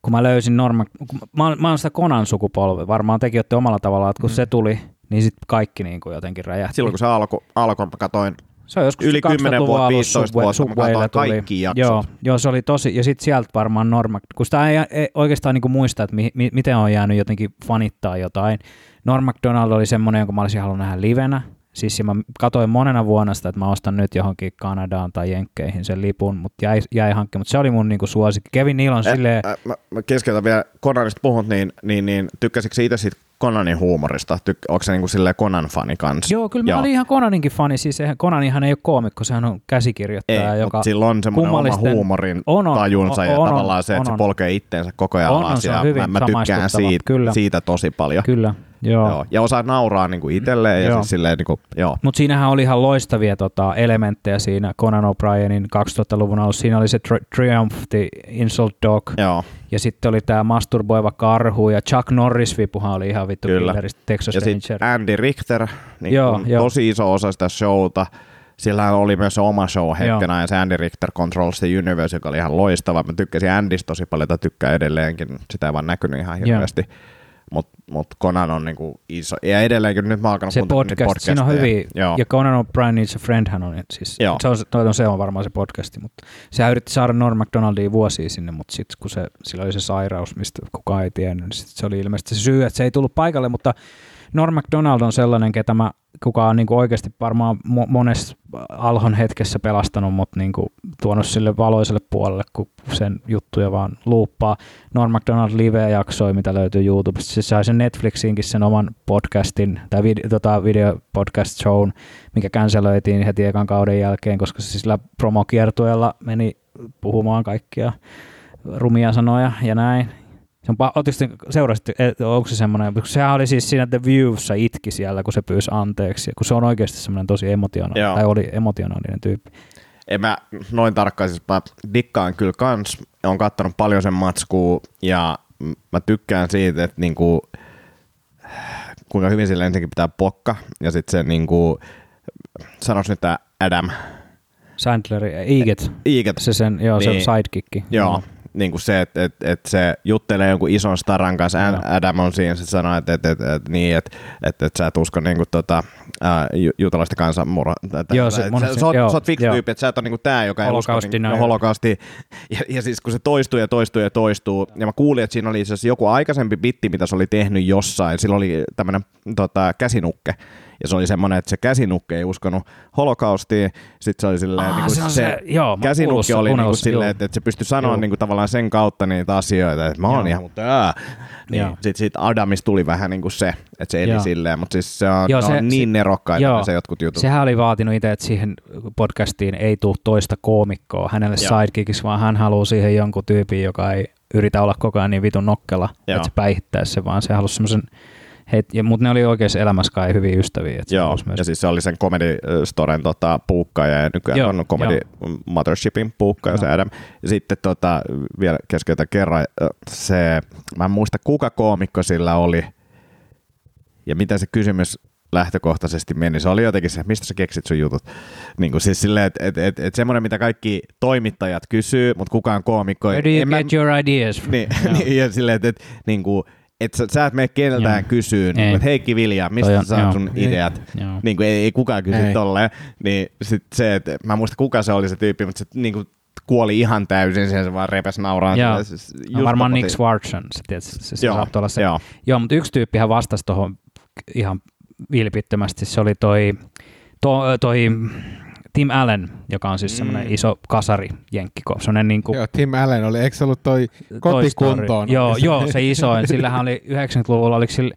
kun mä löysin Norm, kun mä, mä oon sitä Konan sukupolvi, varmaan tekin olette omalla tavallaan, että kun mm. se tuli, niin sitten kaikki niin kuin jotenkin räjähti. Silloin kun se alkoi, alko, mä katsoin se on joskus yli 10 2000-luvun vuotta, alussa 15 vuotta, katsoin tuli. kaikki jaksot. Joo, joo, se oli tosi, ja sitten sieltä varmaan Norm, Mac- kun sitä ei, ei oikeastaan niin kuin muista, että mi, mi, miten on jäänyt jotenkin fanittaa jotain. Norm MacDonald oli semmoinen, jonka mä olisin halunnut nähdä livenä, Siis mä katsoin monena vuonna sitä, että mä ostan nyt johonkin Kanadaan tai Jenkkeihin sen lipun, mutta jäi, jäi hankkimaan. Mutta se oli mun niinku suosikki. Kevin Neal on silleen... Ä, mä, mä keskeytän vielä Conanista puhut, niin, niin, niin tykkäsitkö itse siitä Conanin huumorista? Tyk, onko se niinku silleen Conan-fani kanssa? Joo, kyllä mä Joo. olin ihan Conaninkin fani. Siis eihän, Conanihan ei ole koomikko, sehän on käsikirjoittaja, Ei, joka sillä on semmoinen oma huumorin On, on, tajunsa on, ja on, tavallaan se, että on, se on. polkee itteensä koko ajan On, on, alas. se on ja hyvin mä, mä tykkään siitä, kyllä. siitä tosi paljon. Kyllä. Joo. Joo. Ja osaa nauraa niin kuin itselleen ja Joo. siis silleen, niin kuin, joo. Mutta siinähän oli ihan loistavia tota, elementtejä siinä Conan O'Brienin 2000-luvun alussa. Siinä oli se tri- Triumph, the Insult Dog, joo. ja sitten oli tämä masturboiva karhu, ja Chuck Norris-vipuhan oli ihan vittu Kyllä. killeristä, Texas Ja Ranger. sitten Andy Richter, niin Joo, joo, joo. tosi iso osa sitä showta. Sillä oli myös oma show hetkenä, Joo. ja se Andy Richter Controls the Universe, joka oli ihan loistava. Mä tykkäsin Andystä tosi paljon, tai tykkää edelleenkin. Sitä ei vaan näkynyt ihan hirveästi. Mutta mut Conan on niinku iso. Ja edelleenkin nyt mä alkanut se niitä podcast, siinä on Joo. ja Conan O'Brien Needs a Friend hän on, siis, Joo. se on, on, se on varmaan se podcasti, mutta se yritti saada Norm MacDonaldia vuosia sinne, mutta sitten kun se, sillä oli se sairaus, mistä kukaan ei tiennyt, niin sit se oli ilmeisesti se syy, että se ei tullut paikalle, mutta Norm MacDonald on sellainen, ketä mä, kuka on niin oikeasti varmaan mo- monessa alhon hetkessä pelastanut mut niin tuonut sille valoiselle puolelle, kun sen juttuja vaan luuppaa. Norm MacDonald live-jaksoi, mitä löytyy YouTubesta. Se sai sen Netflixiinkin sen oman podcastin, tai video, tota video podcast shown, mikä cancelöitiin heti ekan kauden jälkeen, koska se sillä promokiertueella meni puhumaan kaikkia rumia sanoja ja näin. Se on, ootteko te- seurasitte, onko se semmoinen, kun sehän oli siis siinä The Viewssä itki siellä, kun se pyysi anteeksi, kun se on oikeasti semmoinen tosi emotionaalinen, Joo. tai oli emotionaalinen tyyppi. En mä noin tarkkaan, siis mä dikkaan kyllä kans. Olen kattonut paljon sen matskua ja mä tykkään siitä, että niinku, kuinka hyvin sillä ensinnäkin pitää pokka ja sitten se niinku, sanois nyt tää Adam, Sandler, Eget, Iiket, se sen, joo, se Niin. sidekickki. Joo, niin kuin se, että et, et se juttelee jonkun ison staran kanssa. Joo. Adam on siinä, sitten sanoo, että et, et, et, niin, että et, et sä et usko niin kuin, tota, ää, ju- juutalaista kansanmurha. että- Joo, se monesti- sä, sä, oot, joo, sä oot fiksu tyyppi, että sä et ole niin kuin tää, joka ei usko niin, denier. holokausti. Ja, ja siis kun se toistuu ja toistuu ja toistuu, ja mä kuulin, että siinä oli itse joku aikaisempi bitti, mitä se oli tehnyt jossain, sillä oli tämmöinen tota, käsinukke, ja se oli semmoinen, että se käsinukke ei uskonut holokaustiin, sitten se oli silleen, Ah, niin kuin se on se- joo, kuullut- oli niin kuin silleen, että, että se pystyi sanoa Joo. niin kuin tavallaan sen kautta niitä asioita, että mä oon ihan, mutta ää. Niin, sitten siitä Adamista tuli vähän niin kuin se, että se eli Joo. silleen, mutta siis se on, Joo, se- on niin se- nerokkaita joo. se jotkut jutut. Sehän oli vaatinut itse, että siihen podcastiin ei tule toista koomikkoa hänelle Joo. sidekickiksi, vaan hän haluaa siihen jonkun tyypin, joka ei yritä olla koko ajan niin vitun nokkela, Joo. että se päihittäisi se, vaan se halusi semmoisen mutta ne oli oikeassa elämässä kai hyviä ystäviä. Se Joo, myös- ja siis se oli sen Comedy Storen tota, puukkaaja ja nykyään Joo, on Comedy Mothershipin puukkaaja se. Adam. Ja sitten tota, vielä keskeytä kerran, ö, se, mä en muista kuka koomikko sillä oli ja mitä se kysymys lähtökohtaisesti meni. Se oli jotenkin se, mistä sä keksit sun jutut. Niin kuin siis silleen, että et, et, et semmoinen, mitä kaikki toimittajat kysyy, mutta kukaan koomikko Where do you en mä- get your ideas from? niin, <laughs> niin, ja silleen, että, että niin kuin, et sä, sä et mene keneltään Joo. kysyyn, niin, että Heikki Vilja, mistä Toi sä on- saat joo. sun ideat? Joo. Niin kuin, ei, ei kukaan kysy Ei. tolleen. Niin sit se, että mä en muista kuka se oli se tyyppi, mutta se niin kuin, kuoli ihan täysin, siihen se vaan repes nauraa. Joo. Siis No, varmaan. Nick Swartzen, se, tiedät, se, se Joo, saattoi olla se. joo. Joo, mutta yksi tyyppihän vastasi tuohon ihan vilpittömästi. Se oli toi, to, toi Tim Allen, joka on siis semmoinen Mm. iso kasari jenkkiko. Semmoinen niin kuin Joo, Tim Allen oli, eikö se ollut toi kotikuntoon? Joo, joo, se isoin. Sillähän oli 90-luvulla, oliko sillä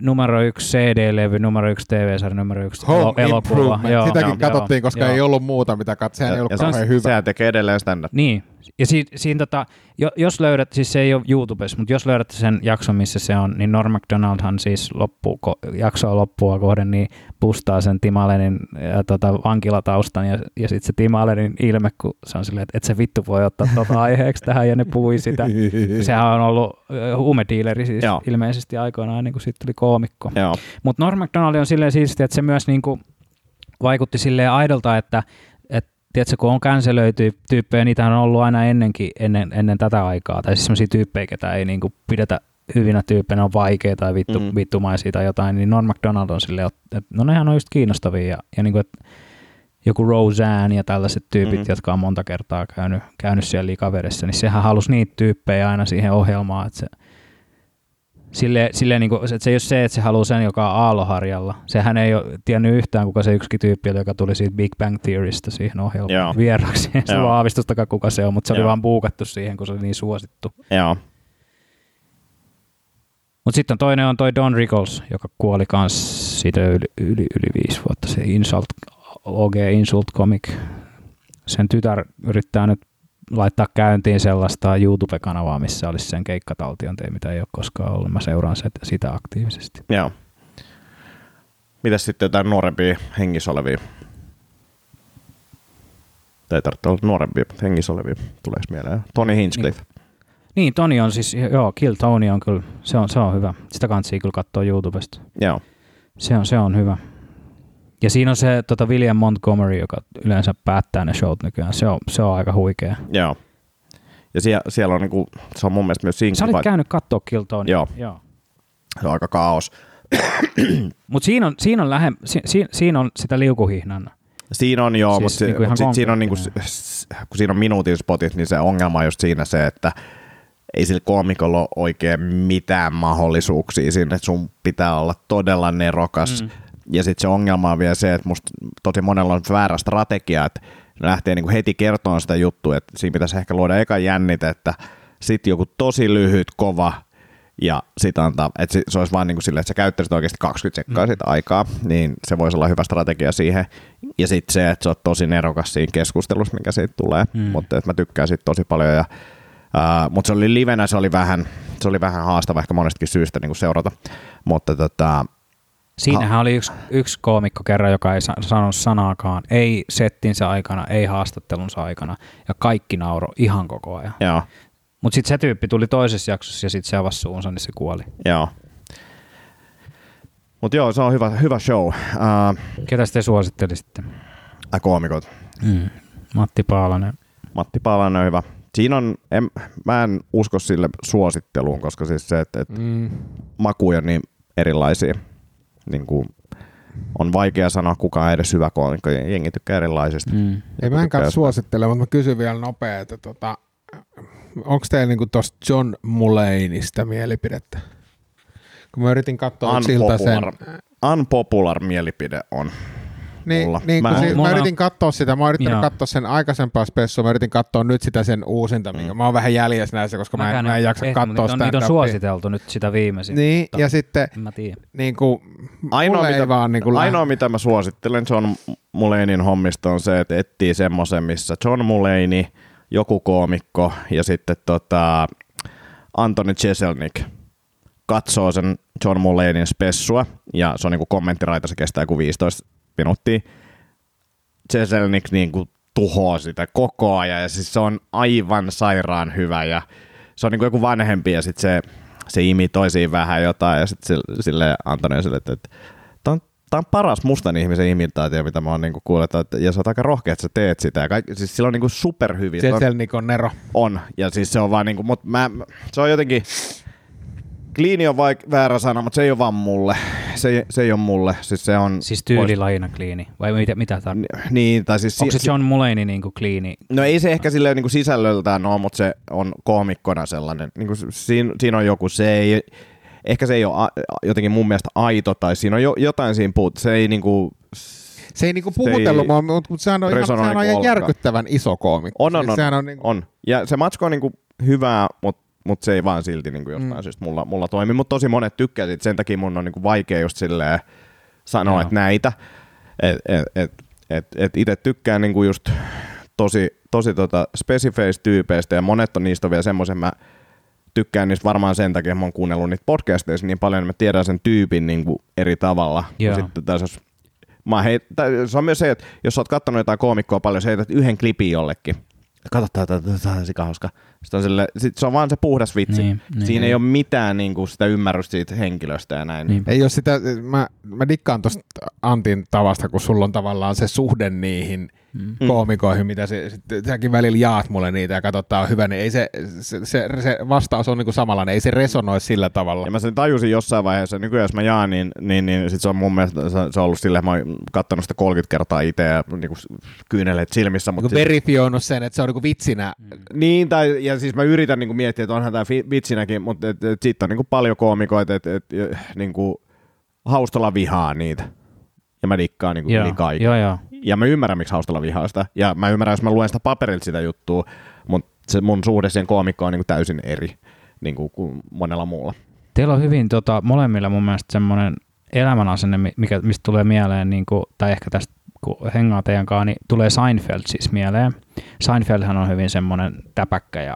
numero yksi CD-levy, numero yksi TV-sarja, numero yksi Home elo- elokuva. Improvement. Sitäkin joo, katsottiin, koska joo. ei ollut muuta, mitä katsoa. Sehän ei ollut ja se, kauhean hyvä. sehän tekee edelleen stand Niin, ja si, siinä tota, jo, jos löydät, siis se ei ole YouTubessa, mutta jos löydät sen jakson, missä se on, niin Norm MacDonaldhan siis loppu, ko, jaksoa loppua kohden, niin pustaa sen Tim Allenin ja, tota, vankilataustan, ja, ja sitten se Tim Allenin ilme, kun se on silleen, että et se vittu voi ottaa tota <laughs> aiheeksi tähän, ja ne puhui sitä. Sehän on ollut ö, huumediileri siis Joo. ilmeisesti aikoinaan, ennen kuin siitä tuli koomikko. Mutta Norm MacDonald on silleen siistiä, että se myös niinku vaikutti silleen aidolta, että et, tiedätkö, kun on cancelöity tyyppejä, niitä on ollut aina ennenkin, ennen, ennen tätä aikaa. Tai siis sellaisia tyyppejä, ketä ei niinku pidetä hyvinä tyyppeinä, on vaikeita tai vittu, Mm. mm. vittumaisia tai jotain, niin Norm MacDonald on silleen, että no nehän on just kiinnostavia. Ja, ja niinku, että joku Roseanne ja tällaiset tyypit, Mhm. mm-hmm. jotka on monta kertaa käynyt, käynyt siellä likavedessä, niin sehän halusi niitä tyyppejä aina siihen ohjelmaan, että se, Sille, sille niin kuin, että se ei ole se, että se haluaa sen, joka on aalloharjalla. Sehän ei ole tiennyt yhtään, kuka se yksikin tyyppi oli, joka tuli siitä Big Bang Theorystä siihen Joo. ohjelmaan vieraksi. Se <laughs> Joo. on aavistustakaan, kuka se on, mutta se oli Joo. vaan buukattu siihen, kun se oli niin suosittu. Joo. Mutta sitten toinen on toi Don Rickles, joka kuoli kans siitä yli, yli, yli viisi vuotta. Se Insult, OG Insult Comic. Sen tytär yrittää nyt laittaa käyntiin sellaista YouTube-kanavaa, missä olisi sen keikkataltiointi, mitä ei ole koskaan ollut. Mä seuraan sitä, sitä aktiivisesti. Joo. Mitäs sitten jotain nuorempia hengissä olevia? Tai ei tarvitse olla nuorempia, mutta hengissä olevia tuleeko mieleen. Tony Hinchcliffe. Niin, Toni on siis, joo, Kill Tony on kyllä, se on, se on hyvä. Sitä kansi kyllä katsoa YouTubesta. Joo. Se on, se on hyvä. Ja siinä on se tota William Montgomery, joka yleensä päättää ne showt nykyään. Se on, se on aika huikea. Joo. Ja siellä, siellä on niinku, se on mun mielestä myös Sä olit sinkki, käynyt katsoa Kill Tony. Joo. joo. se on aika kaos. <clears throat> Mutta siinä on, siinä, on lähe, si, si, siinä on sitä liukuhihnan. Siinä on joo, Siis mutta, niinku mut sit, siinä on niinku, kun siinä on minuutin spotit, niin se ongelma on just siinä se, että ei sillä koomikolla ole oikein mitään mahdollisuuksia siinä, että sun pitää olla todella nerokas. Mm. Ja sitten se ongelma on vielä se, että musta tosi monella on väärä strategia, että ne lähtee niinku heti kertomaan sitä juttua, että siinä pitäisi ehkä luoda eka jännite, että sitten joku tosi lyhyt, kova ja sit antaa, että se, se olisi vaan niin kuin silleen, että sä käyttäisit oikeasti 20 sekkaa mm. sitä aikaa, niin se voisi olla hyvä strategia siihen. Ja sitten se, että sä oot tosi nerokas siinä keskustelussa, mikä siitä tulee, mm. mutta että mä tykkään siitä tosi paljon. Ja, uh, mutta se oli livenä, se oli vähän, se oli vähän haastava ehkä monestakin syystä niin kuin seurata, mutta tota, Siinähän oli yksi, yksi koomikko kerran, joka ei sa- sanonut sanaakaan, ei settinsä aikana, ei haastattelunsa aikana, ja kaikki nauro ihan koko ajan. joo, Mutta sitten se tyyppi tuli toisessa jaksossa ja sitten se avasi suunsa, niin se kuoli. joo. Mutta joo, se on hyvä, hyvä show. Uh, Ketä te suosittelisitte? äh, koomikot. Mm. Matti Paalanen. Matti Paalanen on hyvä. Siinä on, en, mä en usko sille suositteluun, koska siis se, että, että Mm. makuja niin erilaisia. Niin kuin on vaikea sanoa, kuka on edes hyvä koomikko. Jengi tykkää erilaisista. Mm. Ei mä enkä suosittele, mutta mä kysyn vielä nopea, että tota, onko teillä niinku tosta John Mulaneysta mielipidettä? Kun mä yritin katsoa siltä sen... Unpopular mielipide on. Niin, mulla. niin kun Mä- mä, siis, mä yritin katsoa sitä, mä oon yrittänyt katsoa sen aikaisempaa spessua, mä yritin katsoa nyt sitä sen uusinta, minkä Mm. mä oon vähän jäljessä näissä, koska mä, en, mä en jaksa ehkä, katsoa mutta niitä on, niitä on stand-upia. suositeltu nyt sitä viimeisintä. Niin, mutta ja sitten En mä niin kuin, Ainoa, mitä, vaan niin kuin ainoa mitä mä suosittelen John Mulaney hommista on se, että etsii semmoisen, missä John Mulaney, joku koomikko ja sitten tota Antoni Cheselnik katsoo sen John Mulaneyn spessua ja se on niinku kommenttiraita, se kestää joku 15 minuuttia. Cheselnik niinku tuhoaa sitä koko ajan ja siis se on aivan sairaan hyvä ja se on niinku joku vanhempi ja sitten se, se imitoi siinä vähän jotain ja sitten sille Antoni on sille, että, että tämä on, paras mustan ihmisen imitaatio, mitä mä oon niinku kuullut, että, ja sä oot aika rohkea, että sä teet sitä. Ja kaikki, siis sillä on niinku superhyviä. Jetselnik on Nero. on, ja siis se on vaan niinku, mut mä, se on jotenkin, kliini on vaik- väärä sana, mutta se ei ole vaan mulle. Se, ei- se ei ole mulle. Siis se on... Siis tyylilajina kliini, vai mitä, mitä tarkoittaa? Niin, tai siis... Onko si- se John Mulaney niin kuin kliini? No ei se ehkä silleen niin sisällöltään ole, mutta se on koomikkona sellainen. Niin kuin siinä, siinä on joku, se ei, ehkä se ei ole a, jotenkin mun mielestä aito, tai siinä on jo, jotain siinä puut. Se ei niinku, Se ei niinku Se ei puhutellut mua, mutta sehän on, ihan, sehän on niinku ihan järkyttävän iso koomikko. on, on, Siis on, sehän on, niinku, on. Ja se matsko on niinku hyvää, mutta mut se ei vaan silti niinku jostain Mm. syystä mulla, mulla toimi. Mutta tosi monet tykkää siitä, sen takia mun on niinku vaikea just silleen sanoa, että näitä. Et, et, et, et, et itse tykkään niinku just tosi, tosi tota speciface tyypeistä ja monet on niistä on vielä semmoisen, mä tykkään niistä varmaan sen takia, että mä oon kuunnellut niitä podcasteissa niin paljon, että mä tiedän sen tyypin niinku eri tavalla. Ja sitten taas jos Mä heit, tai se on myös se, että jos sä oot kattonut jotain koomikkoa paljon, sä heität yhden klipin jollekin. Kato, tää, tää, tää, tää on sikahauska. Sitten on sille, sit se on vaan se puhdas vitsi. Niin, niin. Siinä ei ole mitään niin kuin, sitä ymmärrystä siitä henkilöstä ja näin. Niin. Ei ole sitä, mä, mä dikkaan tuosta Antin tavasta, kun sulla on tavallaan se suhde niihin Mm. koomikoihin, mitä se, sit, säkin välillä jaat mulle niitä ja katsot, tää on hyvä, niin ei se, se, se, se vastaus on niinku samanlainen, ei se resonoi sillä tavalla. Ja mä sen tajusin jossain vaiheessa, nykyään jos mä jaan, niin, niin, niin sit se on mun mielestä se, se on ollut silleen, että mä oon kattonut sitä 30 kertaa itse ja niin kuin kyyneleet silmissä. Niinku Mutta verifioinut sen, että se on niinku vitsinä. Niin, tai, ja siis mä yritän niin kuin miettiä, että onhan tämä vitsinäkin, mutta et, et, sitten on niin kuin paljon koomikoita, että et, niin kuin Haustala vihaa niitä. Ja mä dikkaan niin kuin Joo, kaiken. joo, joo. Ja mä ymmärrän, miksi Haustala vihaa sitä. Ja mä ymmärrän, jos mä luen sitä paperilta sitä juttua, mutta se mun suhde siihen koomikkoon on niin kuin täysin eri niin kuin, kuin monella muulla. Teillä on hyvin tota, molemmilla mun mielestä semmoinen elämänasenne, mi- mikä, mistä tulee mieleen, niin kuin, tai ehkä tästä kun hengaa teidän kanssa, niin tulee Seinfeld siis mieleen. Seinfeldhän on hyvin semmoinen täpäkkä ja,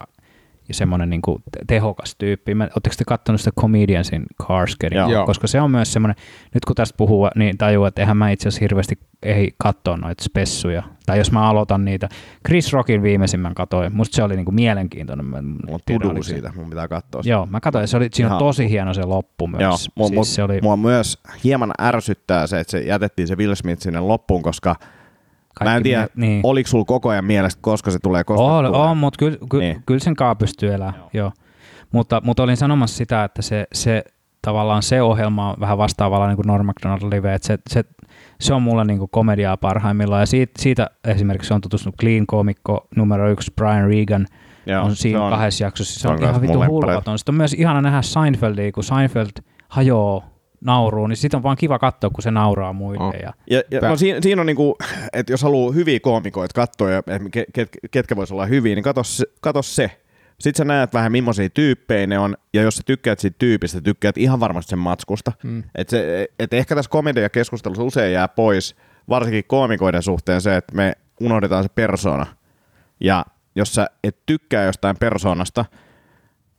ja semmoinen niin kuin tehokas tyyppi. Mä, Oletteko te katsonut sitä Comediansin Carskerin? Koska se on myös semmoinen, nyt kun tästä puhuu, niin tajuu, että eihän mä itse asiassa hirveästi ei katsoa noita spessuja. Tai jos mä aloitan niitä. Chris Rockin viimeisimmän katoin. Musta se oli niin kuin mielenkiintoinen. Mä Mulla on siitä, mun pitää katsoa. Joo, mä katsoin, se oli, siinä on tosi hieno se loppu myös. Joo, mua, siis mua, se oli mua myös hieman ärsyttää se, että se jätettiin se Will Smith sinne loppuun, koska mä en tiedä, mie- niin. oliko sulla koko ajan mielestä, koska se tulee, koska On, se tulee. on mutta kyllä, ky, Niin. kyllä sen kaa pystyy elämään. Joo. Joo. Mutta, mutta olin sanomassa sitä, että se, se tavallaan se ohjelma on vähän vastaavalla niin kuin Norm MacDonald Live, että se, se, se on mulle niin kuin komediaa parhaimmillaan. Ja siitä, siitä esimerkiksi on tutustunut Clean-komikko numero yksi Brian Regan, Joo, on siinä on- kahdessa jaksossa. Se, on, on ihan vittu hulvaton. Sitten on myös ihana nähdä Seinfeldia, kun Seinfeld hajoaa nauruun, niin sitten on vaan kiva katsoa, kun se nauraa muille. Oh. Ja, Ja, ja no siinä, siinä on niinku, että jos haluaa hyviä koomikoita katsoa ja et ket, ket, ketkä vois olla hyviä, niin kato, se- kato se. Sitten sä näet vähän millaisia tyyppejä ne on, ja jos sä tykkäät siitä tyypistä, tykkäät ihan varmasti sen matskusta. Mm. Et se, et ehkä tässä komediakeskustelussa usein jää pois, varsinkin koomikoiden suhteen se, että me unohdetaan se persona. Ja jos sä et tykkää jostain persoonasta,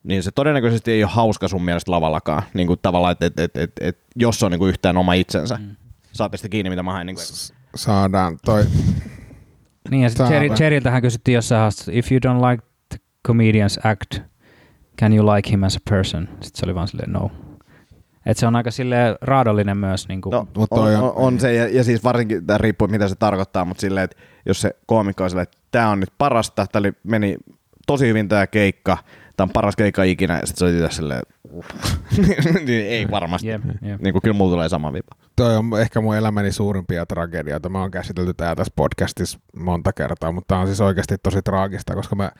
niin se todennäköisesti ei ole hauska sun mielestä lavallakaan. Niin kuin tavallaan, että et, et, et, et, jos se on niin kuin yhtään oma itsensä. Mm. Saatte sitten kiinni, mitä mä haen. Niin kuin, Saadaan toi. <laughs> Niin ja sitten Jerryltähän kysyttiin jossain haastattelussa, if you don't like the comedian's act, can you like him as a person? Sitten se oli vaan silleen, no. Et se on aika silleen raadollinen myös. Niin kuin, No, Mut on, on, on- on, se, ja, ja siis varsinkin, tämä riippuu mitä se tarkoittaa, mutta silleen, että jos se koomikko on silleen, että tämä on nyt parasta, tämä oli, meni tosi hyvin tämä keikka, tämä on paras keikka ikinä, ja sitten se oli itse silleen, <laughs> niin ei varmasti. Jep, jep. Niin kuin kyllä mulla tulee sama vipa. Toi on ehkä mun elämäni suurimpia tragedioita. Mä oon käsitelty tää tässä podcastissa monta kertaa, mutta tää on siis oikeasti tosi traagista, koska mä,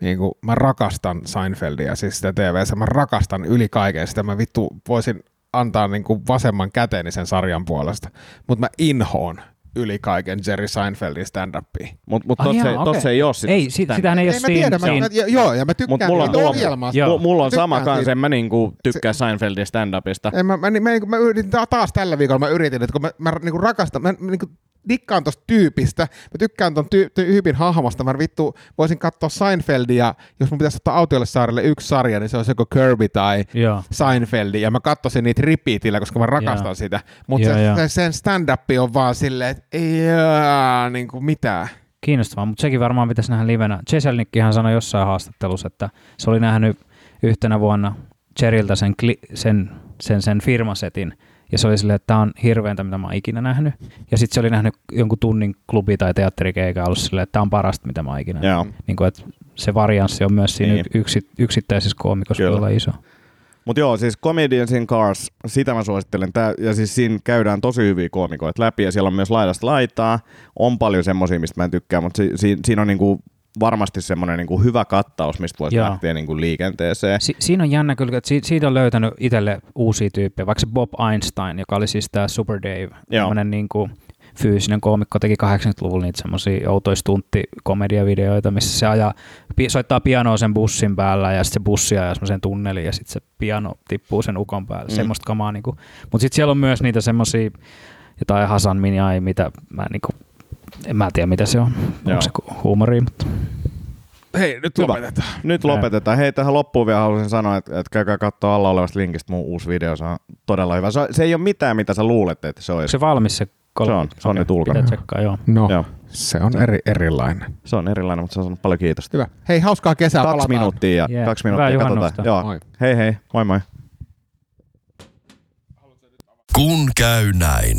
niin kuin, mä rakastan Seinfeldia, siis sitä TVssä. Mä rakastan yli kaiken sitä. Mä vittu voisin antaa niin kuin vasemman käteeni sen sarjan puolesta. Mutta mä inhoon yli kaiken Jerry Seinfeldin stand-upia. Mutta mut tossa, jaa, ei, tossa okei. ei ole sitä. Ei, sit, sitähän ei ole Ei siinä. tiedä, mä, siinä. mä, joo, ja mä tykkään Mut mulla on- mulla on- ohjelmasta. Joo. Mulla, mulla on sama kanssa, en mä niinku tykkää Seinfeldin stand-upista. En mä, mä, mä, mä, mä yritin ta- taas tällä viikolla, mä yritin, että kun mä, mä niinku rakastan, mä niinku dikkaan tosta tyypistä, mä tykkään ton ty- tyypin hahmosta, mä vittu voisin katsoa Seinfeldia, jos mun pitäisi ottaa autiolle saarelle yksi sarja, niin se olisi joko Kirby tai Joo. Seinfeldi, ja mä katsoisin niitä repeatillä, koska mä rakastan Joo. sitä, mutta se, se, sen stand-up on vaan silleen, että ei jaa, niinku mitään. Kiinnostavaa, mutta sekin varmaan pitäisi nähdä livenä. Cheselnikkihan sanoi jossain haastattelussa, että se oli nähnyt yhtenä vuonna Cheriltä sen, kli, sen, sen, sen firmasetin, ja se oli silleen, että tämä on hirveäntä, mitä mä oon ikinä nähnyt. Ja sitten se oli nähnyt jonkun tunnin klubi- tai teatterikeikan ollut silleen, että tämä on parasta, mitä mä oon ikinä Joo. nähnyt. Niin kuin, että se varianssi on myös siinä Niin. yksi, yksittäisessä koomikossa Kyllä. olla iso. Mutta joo, siis Comedians in Cars, sitä mä suosittelen. Tää, ja siis siinä käydään tosi hyviä koomikoita läpi ja siellä on myös laidasta laitaa. On paljon semmosia, mistä mä en tykkää, mutta si, si, siinä on niinku varmasti semmoinen niinku hyvä kattaus, mistä voisi Joo. lähteä niinku liikenteeseen. Si- siinä on jännä kyllä, että si- siitä on löytänyt itselle uusia tyyppejä, vaikka se Bob Einstein, joka oli siis tämä Super Dave, tämmöinen niin kuin fyysinen koomikko, teki 80-luvulla niitä semmoisia outoja stunttikomediavideoita, missä se ajaa, pi- soittaa pianoa sen bussin päällä ja sitten se bussi ajaa semmoisen tunneliin ja sitten se piano tippuu sen ukon päälle, Mm. mm. semmoista kamaa. Niin Mutta sitten siellä on myös niitä semmoisia, jotain Hasan Minjai, mitä mä niin kuin, en mä tiedä mitä se on, Joo. onko se huumoria, mutta Hei, nyt Hyvä. lopetetaan. Nyt lopetetaan. Hei, tähän loppuun vielä haluaisin sanoa, että, että käykää katsoa alla olevasta linkistä mun uusi video. Se on todella hyvä. Se, se ei ole mitään, mitä sä luulet, että se olisi. se valmis se Se on, se on Okei, nyt ulkona. Tsekkaa, joo. No, Joo. se on eri, erilainen. Se on erilainen, mutta se on sanonut paljon kiitosta. Hyvä. Hei, hauskaa kesää. Kaksi palataan. minuuttia ja Jee. kaksi Hyvää minuuttia juhannusta. katsotaan. Joo. Moi. Hei hei, moi moi. Kun käy näin.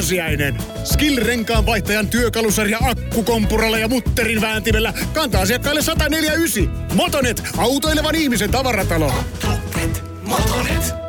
pääsiäinen. Skill-renkaan vaihtajan työkalusarja akkukompuralla ja mutterin vääntimellä kantaa asiakkaille 149. Motonet, autoilevan ihmisen tavaratalo. Motonet, Motonet.